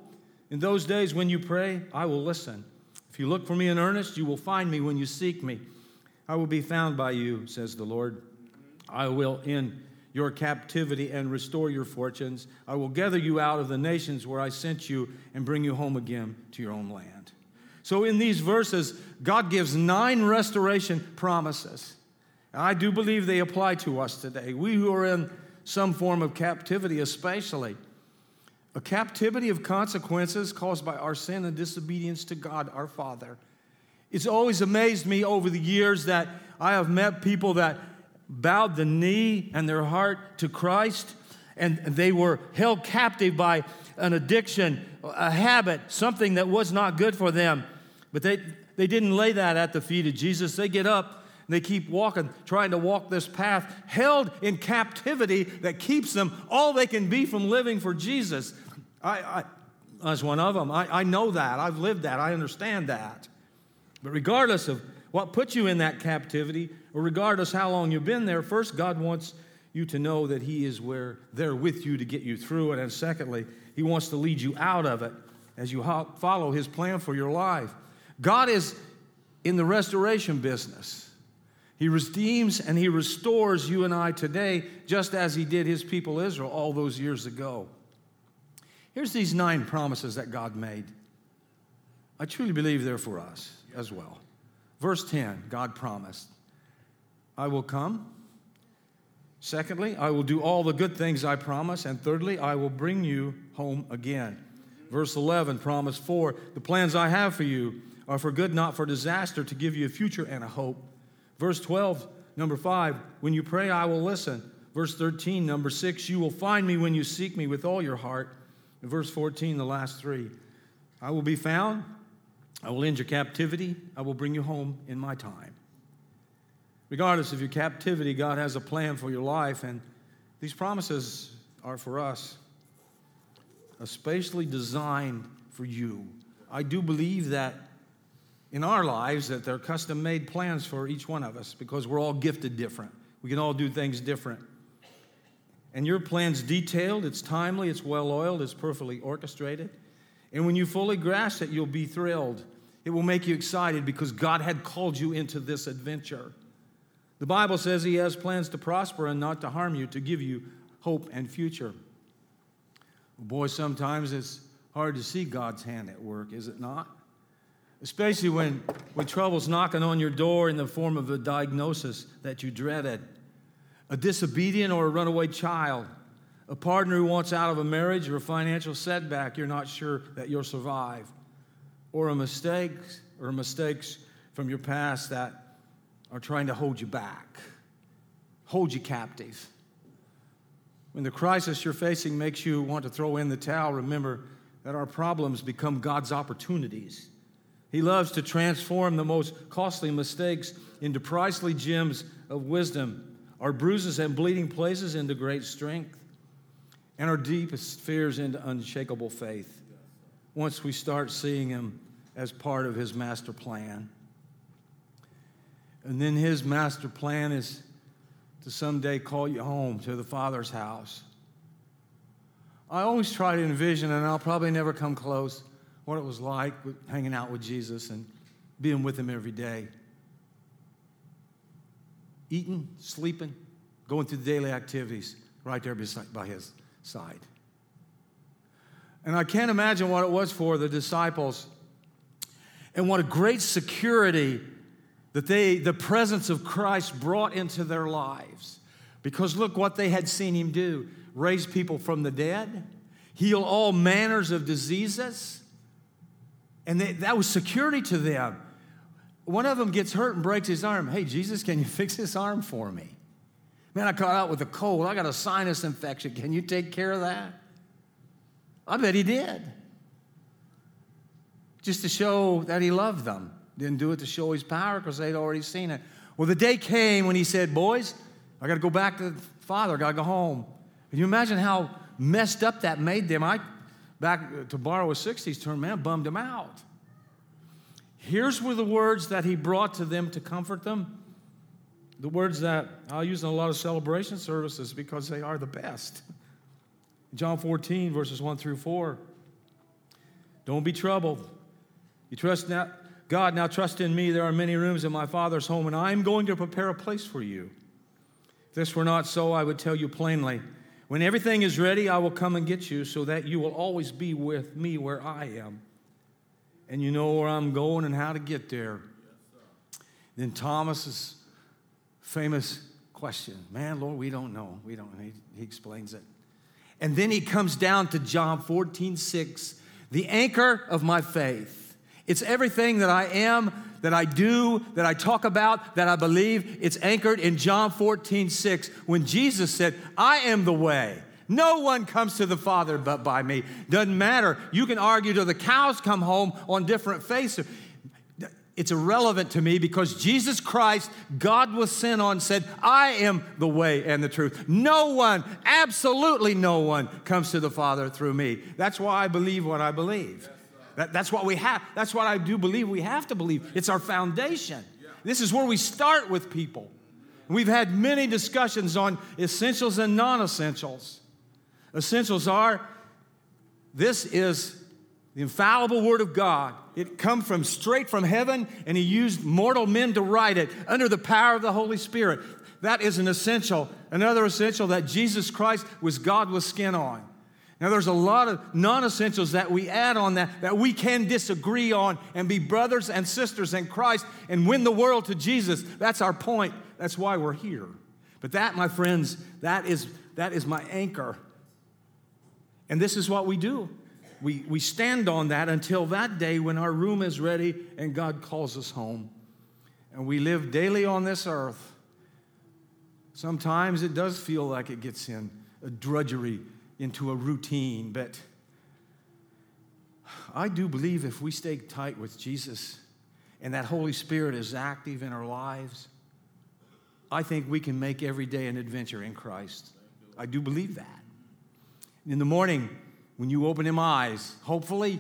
In those days when you pray, I will listen. If you look for me in earnest, you will find me when you seek me. I will be found by you, says the Lord. I will end your captivity and restore your fortunes. I will gather you out of the nations where I sent you and bring you home again to your own land. So, in these verses, God gives nine restoration promises. I do believe they apply to us today. We who are in some form of captivity, especially a captivity of consequences caused by our sin and disobedience to God our Father. It's always amazed me over the years that I have met people that bowed the knee and their heart to Christ, and they were held captive by an addiction, a habit, something that was not good for them. But they, they didn't lay that at the feet of Jesus. They get up and they keep walking, trying to walk this path, held in captivity that keeps them all they can be from living for Jesus. I, I, as one of them, I, I know that. I've lived that. I understand that. But regardless of what puts you in that captivity, or regardless how long you've been there, first, God wants you to know that He is where there with you to get you through it. And secondly, He wants to lead you out of it as you follow His plan for your life. God is in the restoration business. He redeems and He restores you and I today, just as He did His people Israel all those years ago. Here's these nine promises that God made. I truly believe they're for us as well. Verse 10, God promised, I will come. Secondly, I will do all the good things I promise. And thirdly, I will bring you home again. Verse 11, promise 4, the plans I have for you are for good, not for disaster, to give you a future and a hope. Verse 12, number 5, when you pray, I will listen. Verse 13, number 6, you will find me when you seek me with all your heart. And verse 14, the last three, I will be found, I will end your captivity, I will bring you home in my time. Regardless of your captivity, God has a plan for your life, and these promises are for us, uh, especially designed for you. I do believe that in our lives that they're custom made plans for each one of us because we're all gifted different. We can all do things different. And your plan's detailed, it's timely, it's well oiled, it's perfectly orchestrated. And when you fully grasp it, you'll be thrilled. It will make you excited because God had called you into this adventure. The Bible says He has plans to prosper and not to harm you, to give you hope and future. Boy, sometimes it's hard to see God's hand at work, is it not? Especially when, when trouble's knocking on your door in the form of a diagnosis that you dreaded, a disobedient or a runaway child, a partner who wants out of a marriage or a financial setback you're not sure that you'll survive, or a mistake or mistakes from your past that are trying to hold you back, hold you captive. When the crisis you're facing makes you want to throw in the towel, remember that our problems become God's opportunities. He loves to transform the most costly mistakes into pricely gems of wisdom, our bruises and bleeding places into great strength, and our deepest fears into unshakable faith once we start seeing Him as part of His master plan. And then His master plan is to someday call you home to the Father's house. I always try to envision, and I'll probably never come close what it was like hanging out with Jesus and being with him every day. Eating, sleeping, going through the daily activities right there by his side. And I can't imagine what it was for the disciples and what a great security that they, the presence of Christ brought into their lives. Because look what they had seen him do raise people from the dead, heal all manners of diseases and they, that was security to them. One of them gets hurt and breaks his arm. Hey, Jesus, can you [LAUGHS] fix this arm for me? Man, I caught out with a cold. I got a sinus infection. Can you take care of that? I bet he did. Just to show that he loved them. Didn't do it to show his power because they'd already seen it. Well, the day came when he said, Boys, I got to go back to the Father. I got to go home. Can you imagine how messed up that made them? I back uh, to borrow a 60s term, man, bummed them out. Here's were the words that he brought to them to comfort them. The words that I'll use in a lot of celebration services because they are the best. [LAUGHS] John 14, verses 1 through 4. Don't be troubled. You trust now, God, now trust in me. There are many rooms in my Father's home, and I am going to prepare a place for you. If this were not so, I would tell you plainly. When everything is ready, I will come and get you so that you will always be with me where I am. And you know where I'm going and how to get there. then Thomas's famous question Man, Lord, we don't know. We don't. He, he explains it. And then he comes down to John 14, 6, the anchor of my faith. It's everything that I am, that I do, that I talk about, that I believe. It's anchored in John 14, 6, when Jesus said, I am the way. No one comes to the Father but by me. Doesn't matter. You can argue till the cows come home on different faces. It's irrelevant to me because Jesus Christ, God was sent on, said, I am the way and the truth. No one, absolutely no one, comes to the Father through me. That's why I believe what I believe. That, that's what we have. That's what I do believe we have to believe. It's our foundation. This is where we start with people. We've had many discussions on essentials and non essentials. Essentials are this is the infallible Word of God. It come from straight from heaven, and He used mortal men to write it under the power of the Holy Spirit. That is an essential. Another essential that Jesus Christ was God with skin on. Now, there's a lot of non essentials that we add on that that we can disagree on and be brothers and sisters in Christ and win the world to Jesus. That's our point. That's why we're here. But that, my friends, that is, that is my anchor. And this is what we do. We, we stand on that until that day when our room is ready and God calls us home. And we live daily on this earth. Sometimes it does feel like it gets in a drudgery into a routine, but I do believe if we stay tight with Jesus and that Holy Spirit is active in our lives, I think we can make every day an adventure in Christ. I do believe that. In the morning, when you open them eyes, hopefully,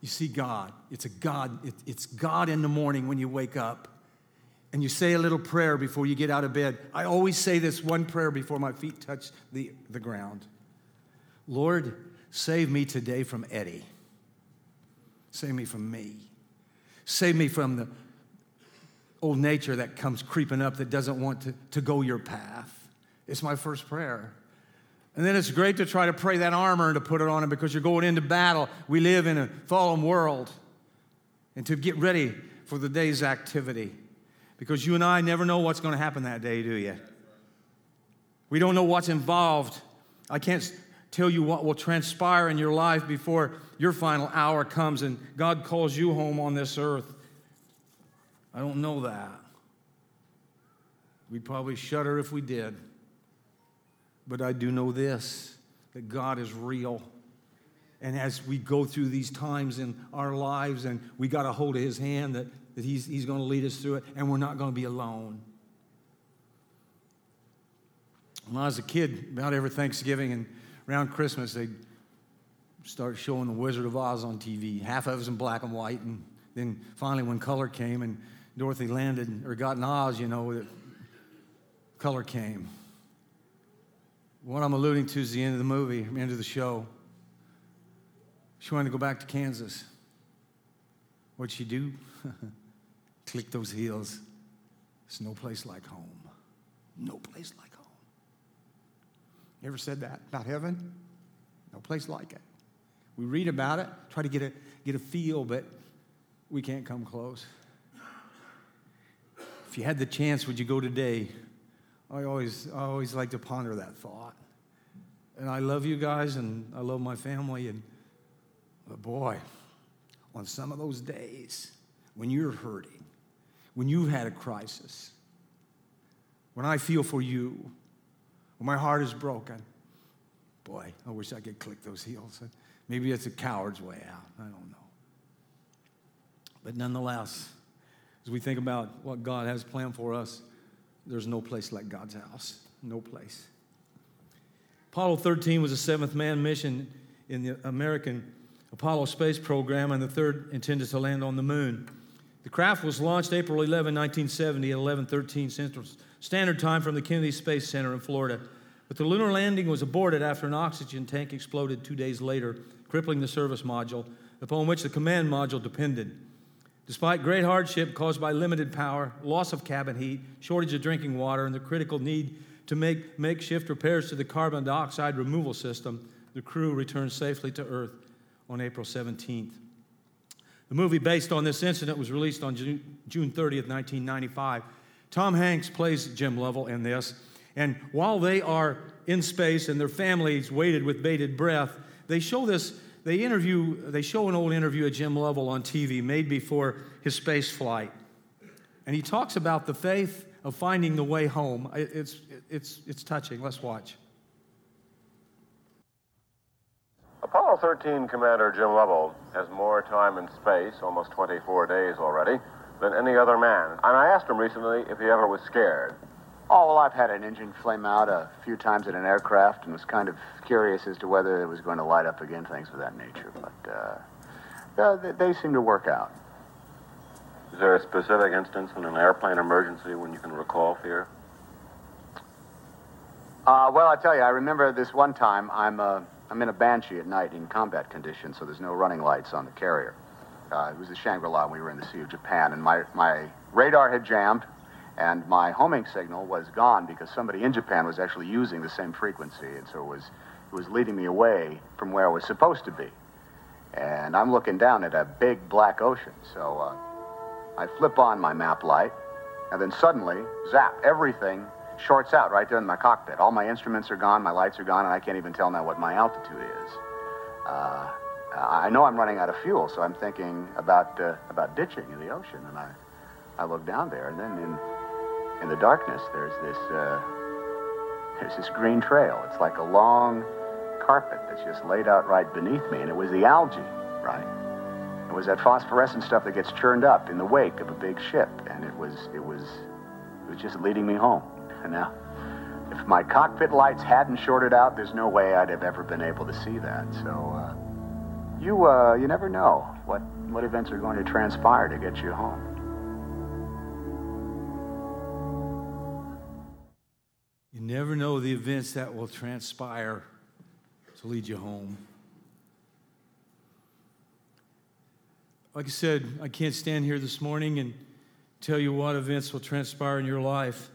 you see God. It's a God, it, it's God in the morning when you wake up. And you say a little prayer before you get out of bed. I always say this one prayer before my feet touch the, the ground Lord, save me today from Eddie. Save me from me. Save me from the old nature that comes creeping up that doesn't want to, to go your path. It's my first prayer. And then it's great to try to pray that armor and to put it on it because you're going into battle. We live in a fallen world. And to get ready for the day's activity. Because you and I never know what's going to happen that day, do you? We don't know what's involved. I can't tell you what will transpire in your life before your final hour comes and God calls you home on this earth. I don't know that. We'd probably shudder if we did. But I do know this that God is real. And as we go through these times in our lives and we got a hold of his hand, that, that he's, he's going to lead us through it and we're not going to be alone. When I was a kid, about every Thanksgiving and around Christmas, they'd start showing The Wizard of Oz on TV. Half of was in black and white. And then finally, when color came and Dorothy landed or got in Oz, you know, color came. What I'm alluding to is the end of the movie, end of the show. She wanted to go back to Kansas. What'd she do? [LAUGHS] Click those heels. There's no place like home. No place like home. You ever said that about heaven? No place like it. We read about it, try to get a, get a feel, but we can't come close. If you had the chance, would you go today? I always, I always like to ponder that thought. And I love you guys, and I love my family, and but boy, on some of those days when you're hurting, when you've had a crisis, when I feel for you, when my heart is broken, boy, I wish I could click those heels. Maybe it's a coward's way out. I don't know. But nonetheless, as we think about what God has planned for us, there's no place like God's house. No place. Apollo 13 was a seventh man mission in the American Apollo space program, and the third intended to land on the moon. The craft was launched April 11, 1970, at 11:13 Central Standard Time from the Kennedy Space Center in Florida. But the lunar landing was aborted after an oxygen tank exploded two days later, crippling the service module, upon which the command module depended. Despite great hardship caused by limited power, loss of cabin heat, shortage of drinking water, and the critical need to make makeshift repairs to the carbon dioxide removal system, the crew returned safely to Earth on April 17th. The movie based on this incident was released on June, June 30th, 1995. Tom Hanks plays Jim Lovell in this, and while they are in space and their families waited with bated breath, they show this they interview, they show an old interview of Jim Lovell on TV made before his space flight. And he talks about the faith of finding the way home. It's, it's, it's touching. Let's watch. Apollo 13 Commander Jim Lovell has more time in space, almost 24 days already, than any other man. And I asked him recently if he ever was scared. Oh, well, I've had an engine flame out a few times in an aircraft and was kind of curious as to whether it was going to light up again, things of that nature. But uh, yeah, they, they seem to work out. Is there a specific instance in an airplane emergency when you can recall fear? Uh, well, I tell you, I remember this one time I'm, uh, I'm in a Banshee at night in combat condition, so there's no running lights on the carrier. Uh, it was the Shangri-La. We were in the Sea of Japan, and my, my radar had jammed, and my homing signal was gone because somebody in Japan was actually using the same frequency, and so it was, it was leading me away from where I was supposed to be. And I'm looking down at a big black ocean, so uh, I flip on my map light, and then suddenly, zap, everything shorts out right there in my cockpit. All my instruments are gone, my lights are gone, and I can't even tell now what my altitude is. Uh, I know I'm running out of fuel, so I'm thinking about uh, about ditching in the ocean, and I I look down there, and then in in the darkness there's this uh, there's this green trail. It's like a long carpet that's just laid out right beneath me, and it was the algae, right? It was that phosphorescent stuff that gets churned up in the wake of a big ship, and it was it was it was just leading me home. Now, if my cockpit lights hadn't shorted out, there's no way I'd have ever been able to see that. So. Uh, you uh, you never know what what events are going to transpire to get you home. You never know the events that will transpire to lead you home. Like I said, I can't stand here this morning and tell you what events will transpire in your life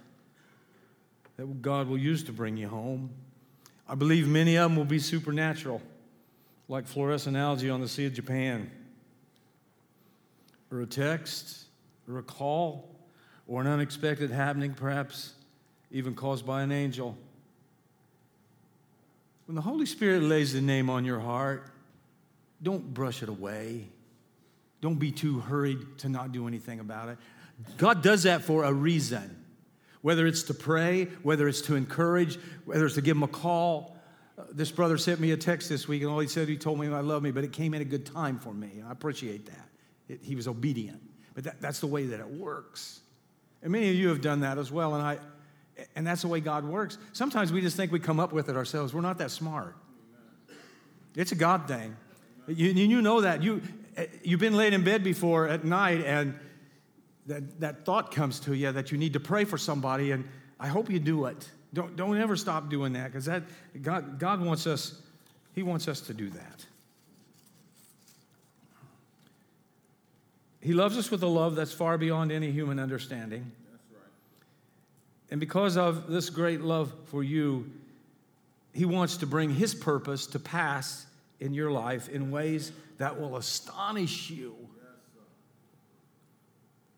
that God will use to bring you home. I believe many of them will be supernatural like fluorescent algae on the Sea of Japan, or a text, or a call, or an unexpected happening, perhaps even caused by an angel. When the Holy Spirit lays the name on your heart, don't brush it away. Don't be too hurried to not do anything about it. God does that for a reason. Whether it's to pray, whether it's to encourage, whether it's to give him a call, uh, this brother sent me a text this week, and all he said, he told me I love me, but it came at a good time for me. I appreciate that. It, he was obedient. But that, that's the way that it works. And many of you have done that as well, and, I, and that's the way God works. Sometimes we just think we come up with it ourselves. We're not that smart. It's a God thing. You, you know that. You, eh, you've been laid in bed before at night, and that, that thought comes to you that you need to pray for somebody, and I hope you do it. Don't, don't ever stop doing that because that God, God wants us, He wants us to do that. He loves us with a love that's far beyond any human understanding. That's right. And because of this great love for you, He wants to bring His purpose to pass in your life in ways that will astonish you.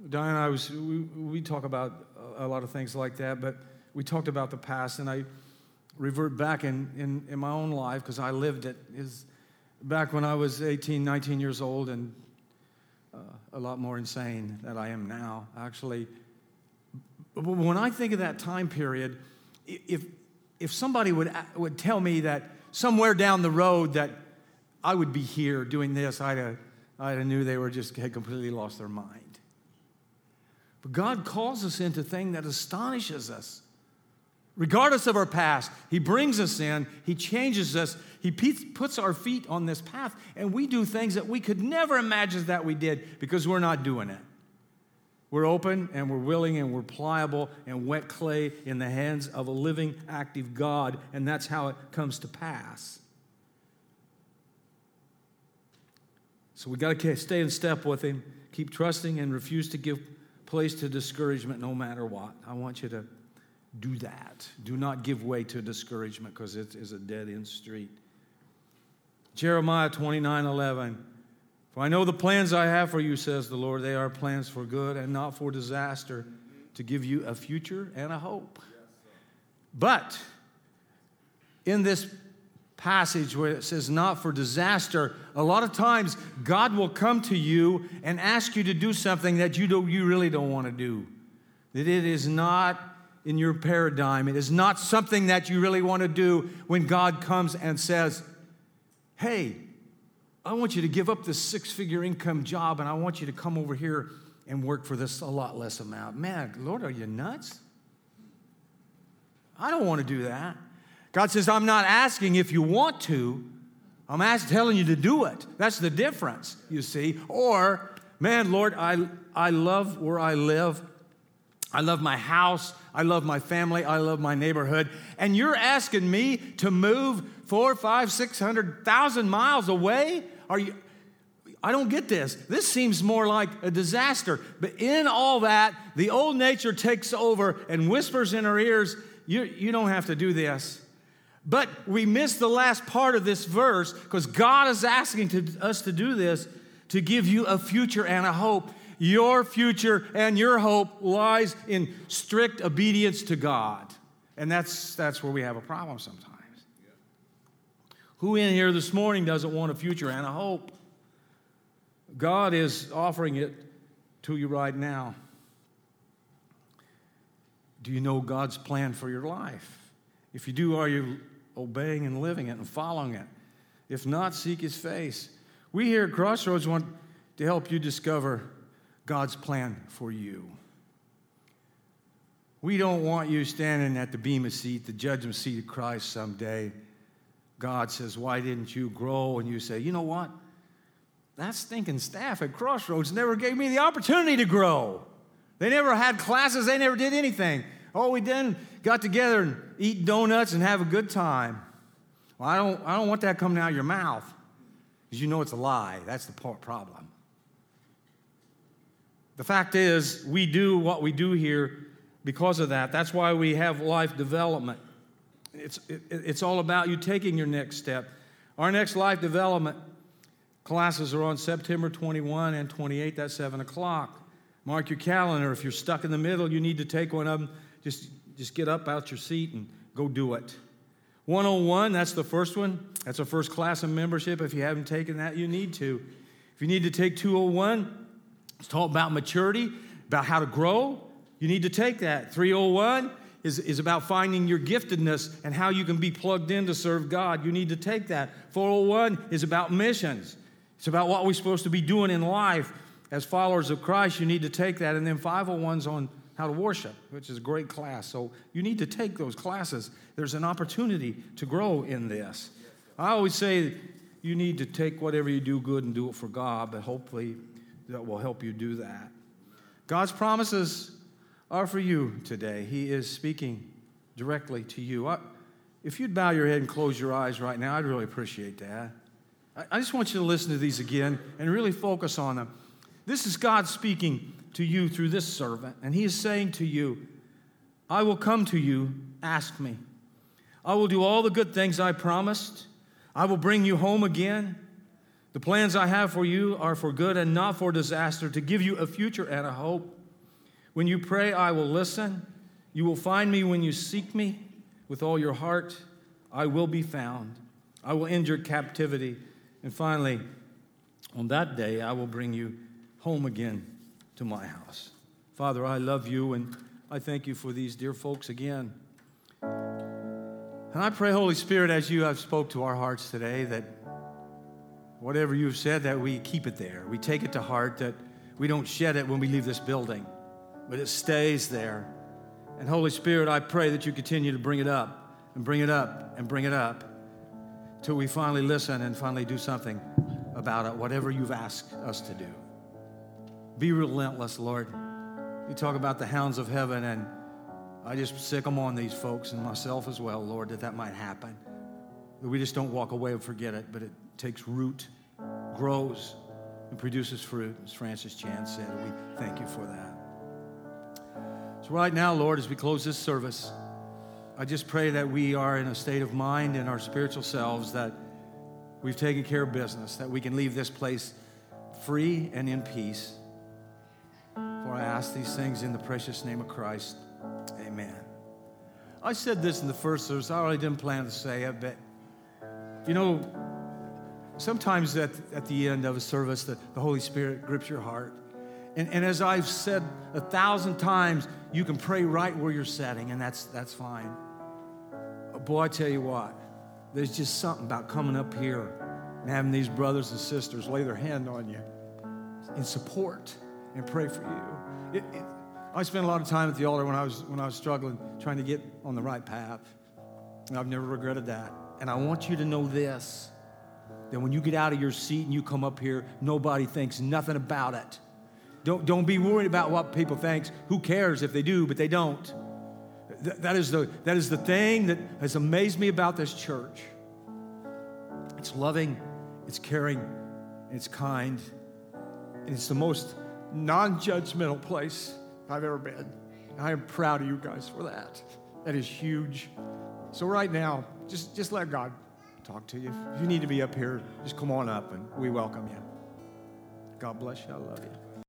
Diane and I was, we, we talk about a lot of things like that, but we talked about the past, and I revert back in, in, in my own life because I lived it. Is back when I was 18, 19 years old, and uh, a lot more insane than I am now, actually. But when I think of that time period, if, if somebody would, would tell me that somewhere down the road that I would be here doing this, I'd have, I'd have knew they were just had completely lost their mind. But God calls us into thing that astonishes us. Regardless of our past, He brings us in, He changes us, He puts our feet on this path, and we do things that we could never imagine that we did because we're not doing it. We're open and we're willing and we're pliable and wet clay in the hands of a living, active God, and that's how it comes to pass. So we got to stay in step with Him, keep trusting, and refuse to give place to discouragement no matter what. I want you to do that. Do not give way to discouragement because it is a dead end street. Jeremiah 29 11. For I know the plans I have for you, says the Lord. They are plans for good and not for disaster, to give you a future and a hope. But in this passage where it says not for disaster, a lot of times God will come to you and ask you to do something that you, don't, you really don't want to do. That it is not in your paradigm. It is not something that you really want to do when God comes and says, Hey, I want you to give up this six figure income job and I want you to come over here and work for this a lot less amount. Man, Lord, are you nuts? I don't want to do that. God says, I'm not asking if you want to, I'm asking, telling you to do it. That's the difference, you see. Or, man, Lord, I, I love where I live. I love my house. I love my family. I love my neighborhood. And you're asking me to move four, five, six hundred thousand miles away? Are you? I don't get this. This seems more like a disaster. But in all that, the old nature takes over and whispers in our ears, you, you don't have to do this. But we miss the last part of this verse because God is asking to, us to do this to give you a future and a hope. Your future and your hope lies in strict obedience to God. And that's, that's where we have a problem sometimes. Who in here this morning doesn't want a future and a hope? God is offering it to you right now. Do you know God's plan for your life? If you do, are you obeying and living it and following it? If not, seek His face. We here at Crossroads want to help you discover God's plan for you. We don't want you standing at the Bema seat, the judgment seat of Christ someday. God says, Why didn't you grow? And you say, You know what? That stinking staff at Crossroads never gave me the opportunity to grow. They never had classes, they never did anything. All we did, got together and eat donuts and have a good time. Well, I don't, I don't want that coming out of your mouth because you know it's a lie. That's the problem. The fact is, we do what we do here because of that. That's why we have life development. It's, it, it's all about you taking your next step. Our next life development classes are on September 21 and 28. That's 7 o'clock. Mark your calendar. If you're stuck in the middle, you need to take one of them. Just, just get up out your seat and go do it. 101, that's the first one. That's a first class of membership. If you haven't taken that, you need to. If you need to take 201, it's all about maturity, about how to grow. You need to take that. 301 is, is about finding your giftedness and how you can be plugged in to serve God. You need to take that. 401 is about missions. It's about what we're supposed to be doing in life as followers of Christ. You need to take that. And then 501's on how to worship, which is a great class. So you need to take those classes. There's an opportunity to grow in this. I always say you need to take whatever you do good and do it for God, but hopefully that will help you do that. God's promises are for you today. He is speaking directly to you. I, if you'd bow your head and close your eyes right now, I'd really appreciate that. I, I just want you to listen to these again and really focus on them. This is God speaking to you through this servant, and He is saying to you, I will come to you, ask me. I will do all the good things I promised. I will bring you home again. The plans I have for you are for good and not for disaster, to give you a future and a hope. When you pray, I will listen. You will find me when you seek me with all your heart. I will be found. I will end your captivity. And finally, on that day, I will bring you home again to my house. Father, I love you and I thank you for these dear folks again. And I pray, Holy Spirit, as you have spoke to our hearts today, that whatever you've said, that we keep it there. We take it to heart, that we don't shed it when we leave this building, but it stays there. And Holy Spirit, I pray that you continue to bring it up and bring it up and bring it up till we finally listen and finally do something about it, whatever you've asked us to do. Be relentless, Lord. You talk about the hounds of heaven, and I just sick them on these folks and myself as well, Lord, that that might happen. We just don't walk away and forget it, but it takes root grows and produces fruit, as Francis Chan said. We thank you for that. So, right now, Lord, as we close this service, I just pray that we are in a state of mind in our spiritual selves that we've taken care of business, that we can leave this place free and in peace. For I ask these things in the precious name of Christ. Amen. I said this in the first service. I really didn't plan to say it, but you know, sometimes at, at the end of a service, the, the Holy Spirit grips your heart. And, and as I've said a thousand times, you can pray right where you're sitting, and that's, that's fine. Oh, boy, I tell you what, there's just something about coming up here and having these brothers and sisters lay their hand on you in support and pray for you. It, it, I spent a lot of time at the altar when I was when I was struggling, trying to get on the right path. And I've never regretted that. And I want you to know this that when you get out of your seat and you come up here, nobody thinks nothing about it. Don't, don't be worried about what people think. Who cares if they do, but they don't. Th- that, is the, that is the thing that has amazed me about this church. It's loving, it's caring, it's kind, and it's the most non judgmental place I've ever been. And I am proud of you guys for that. That is huge. So, right now, just, just let God talk to you. If you need to be up here, just come on up and we welcome you. God bless you. I love you.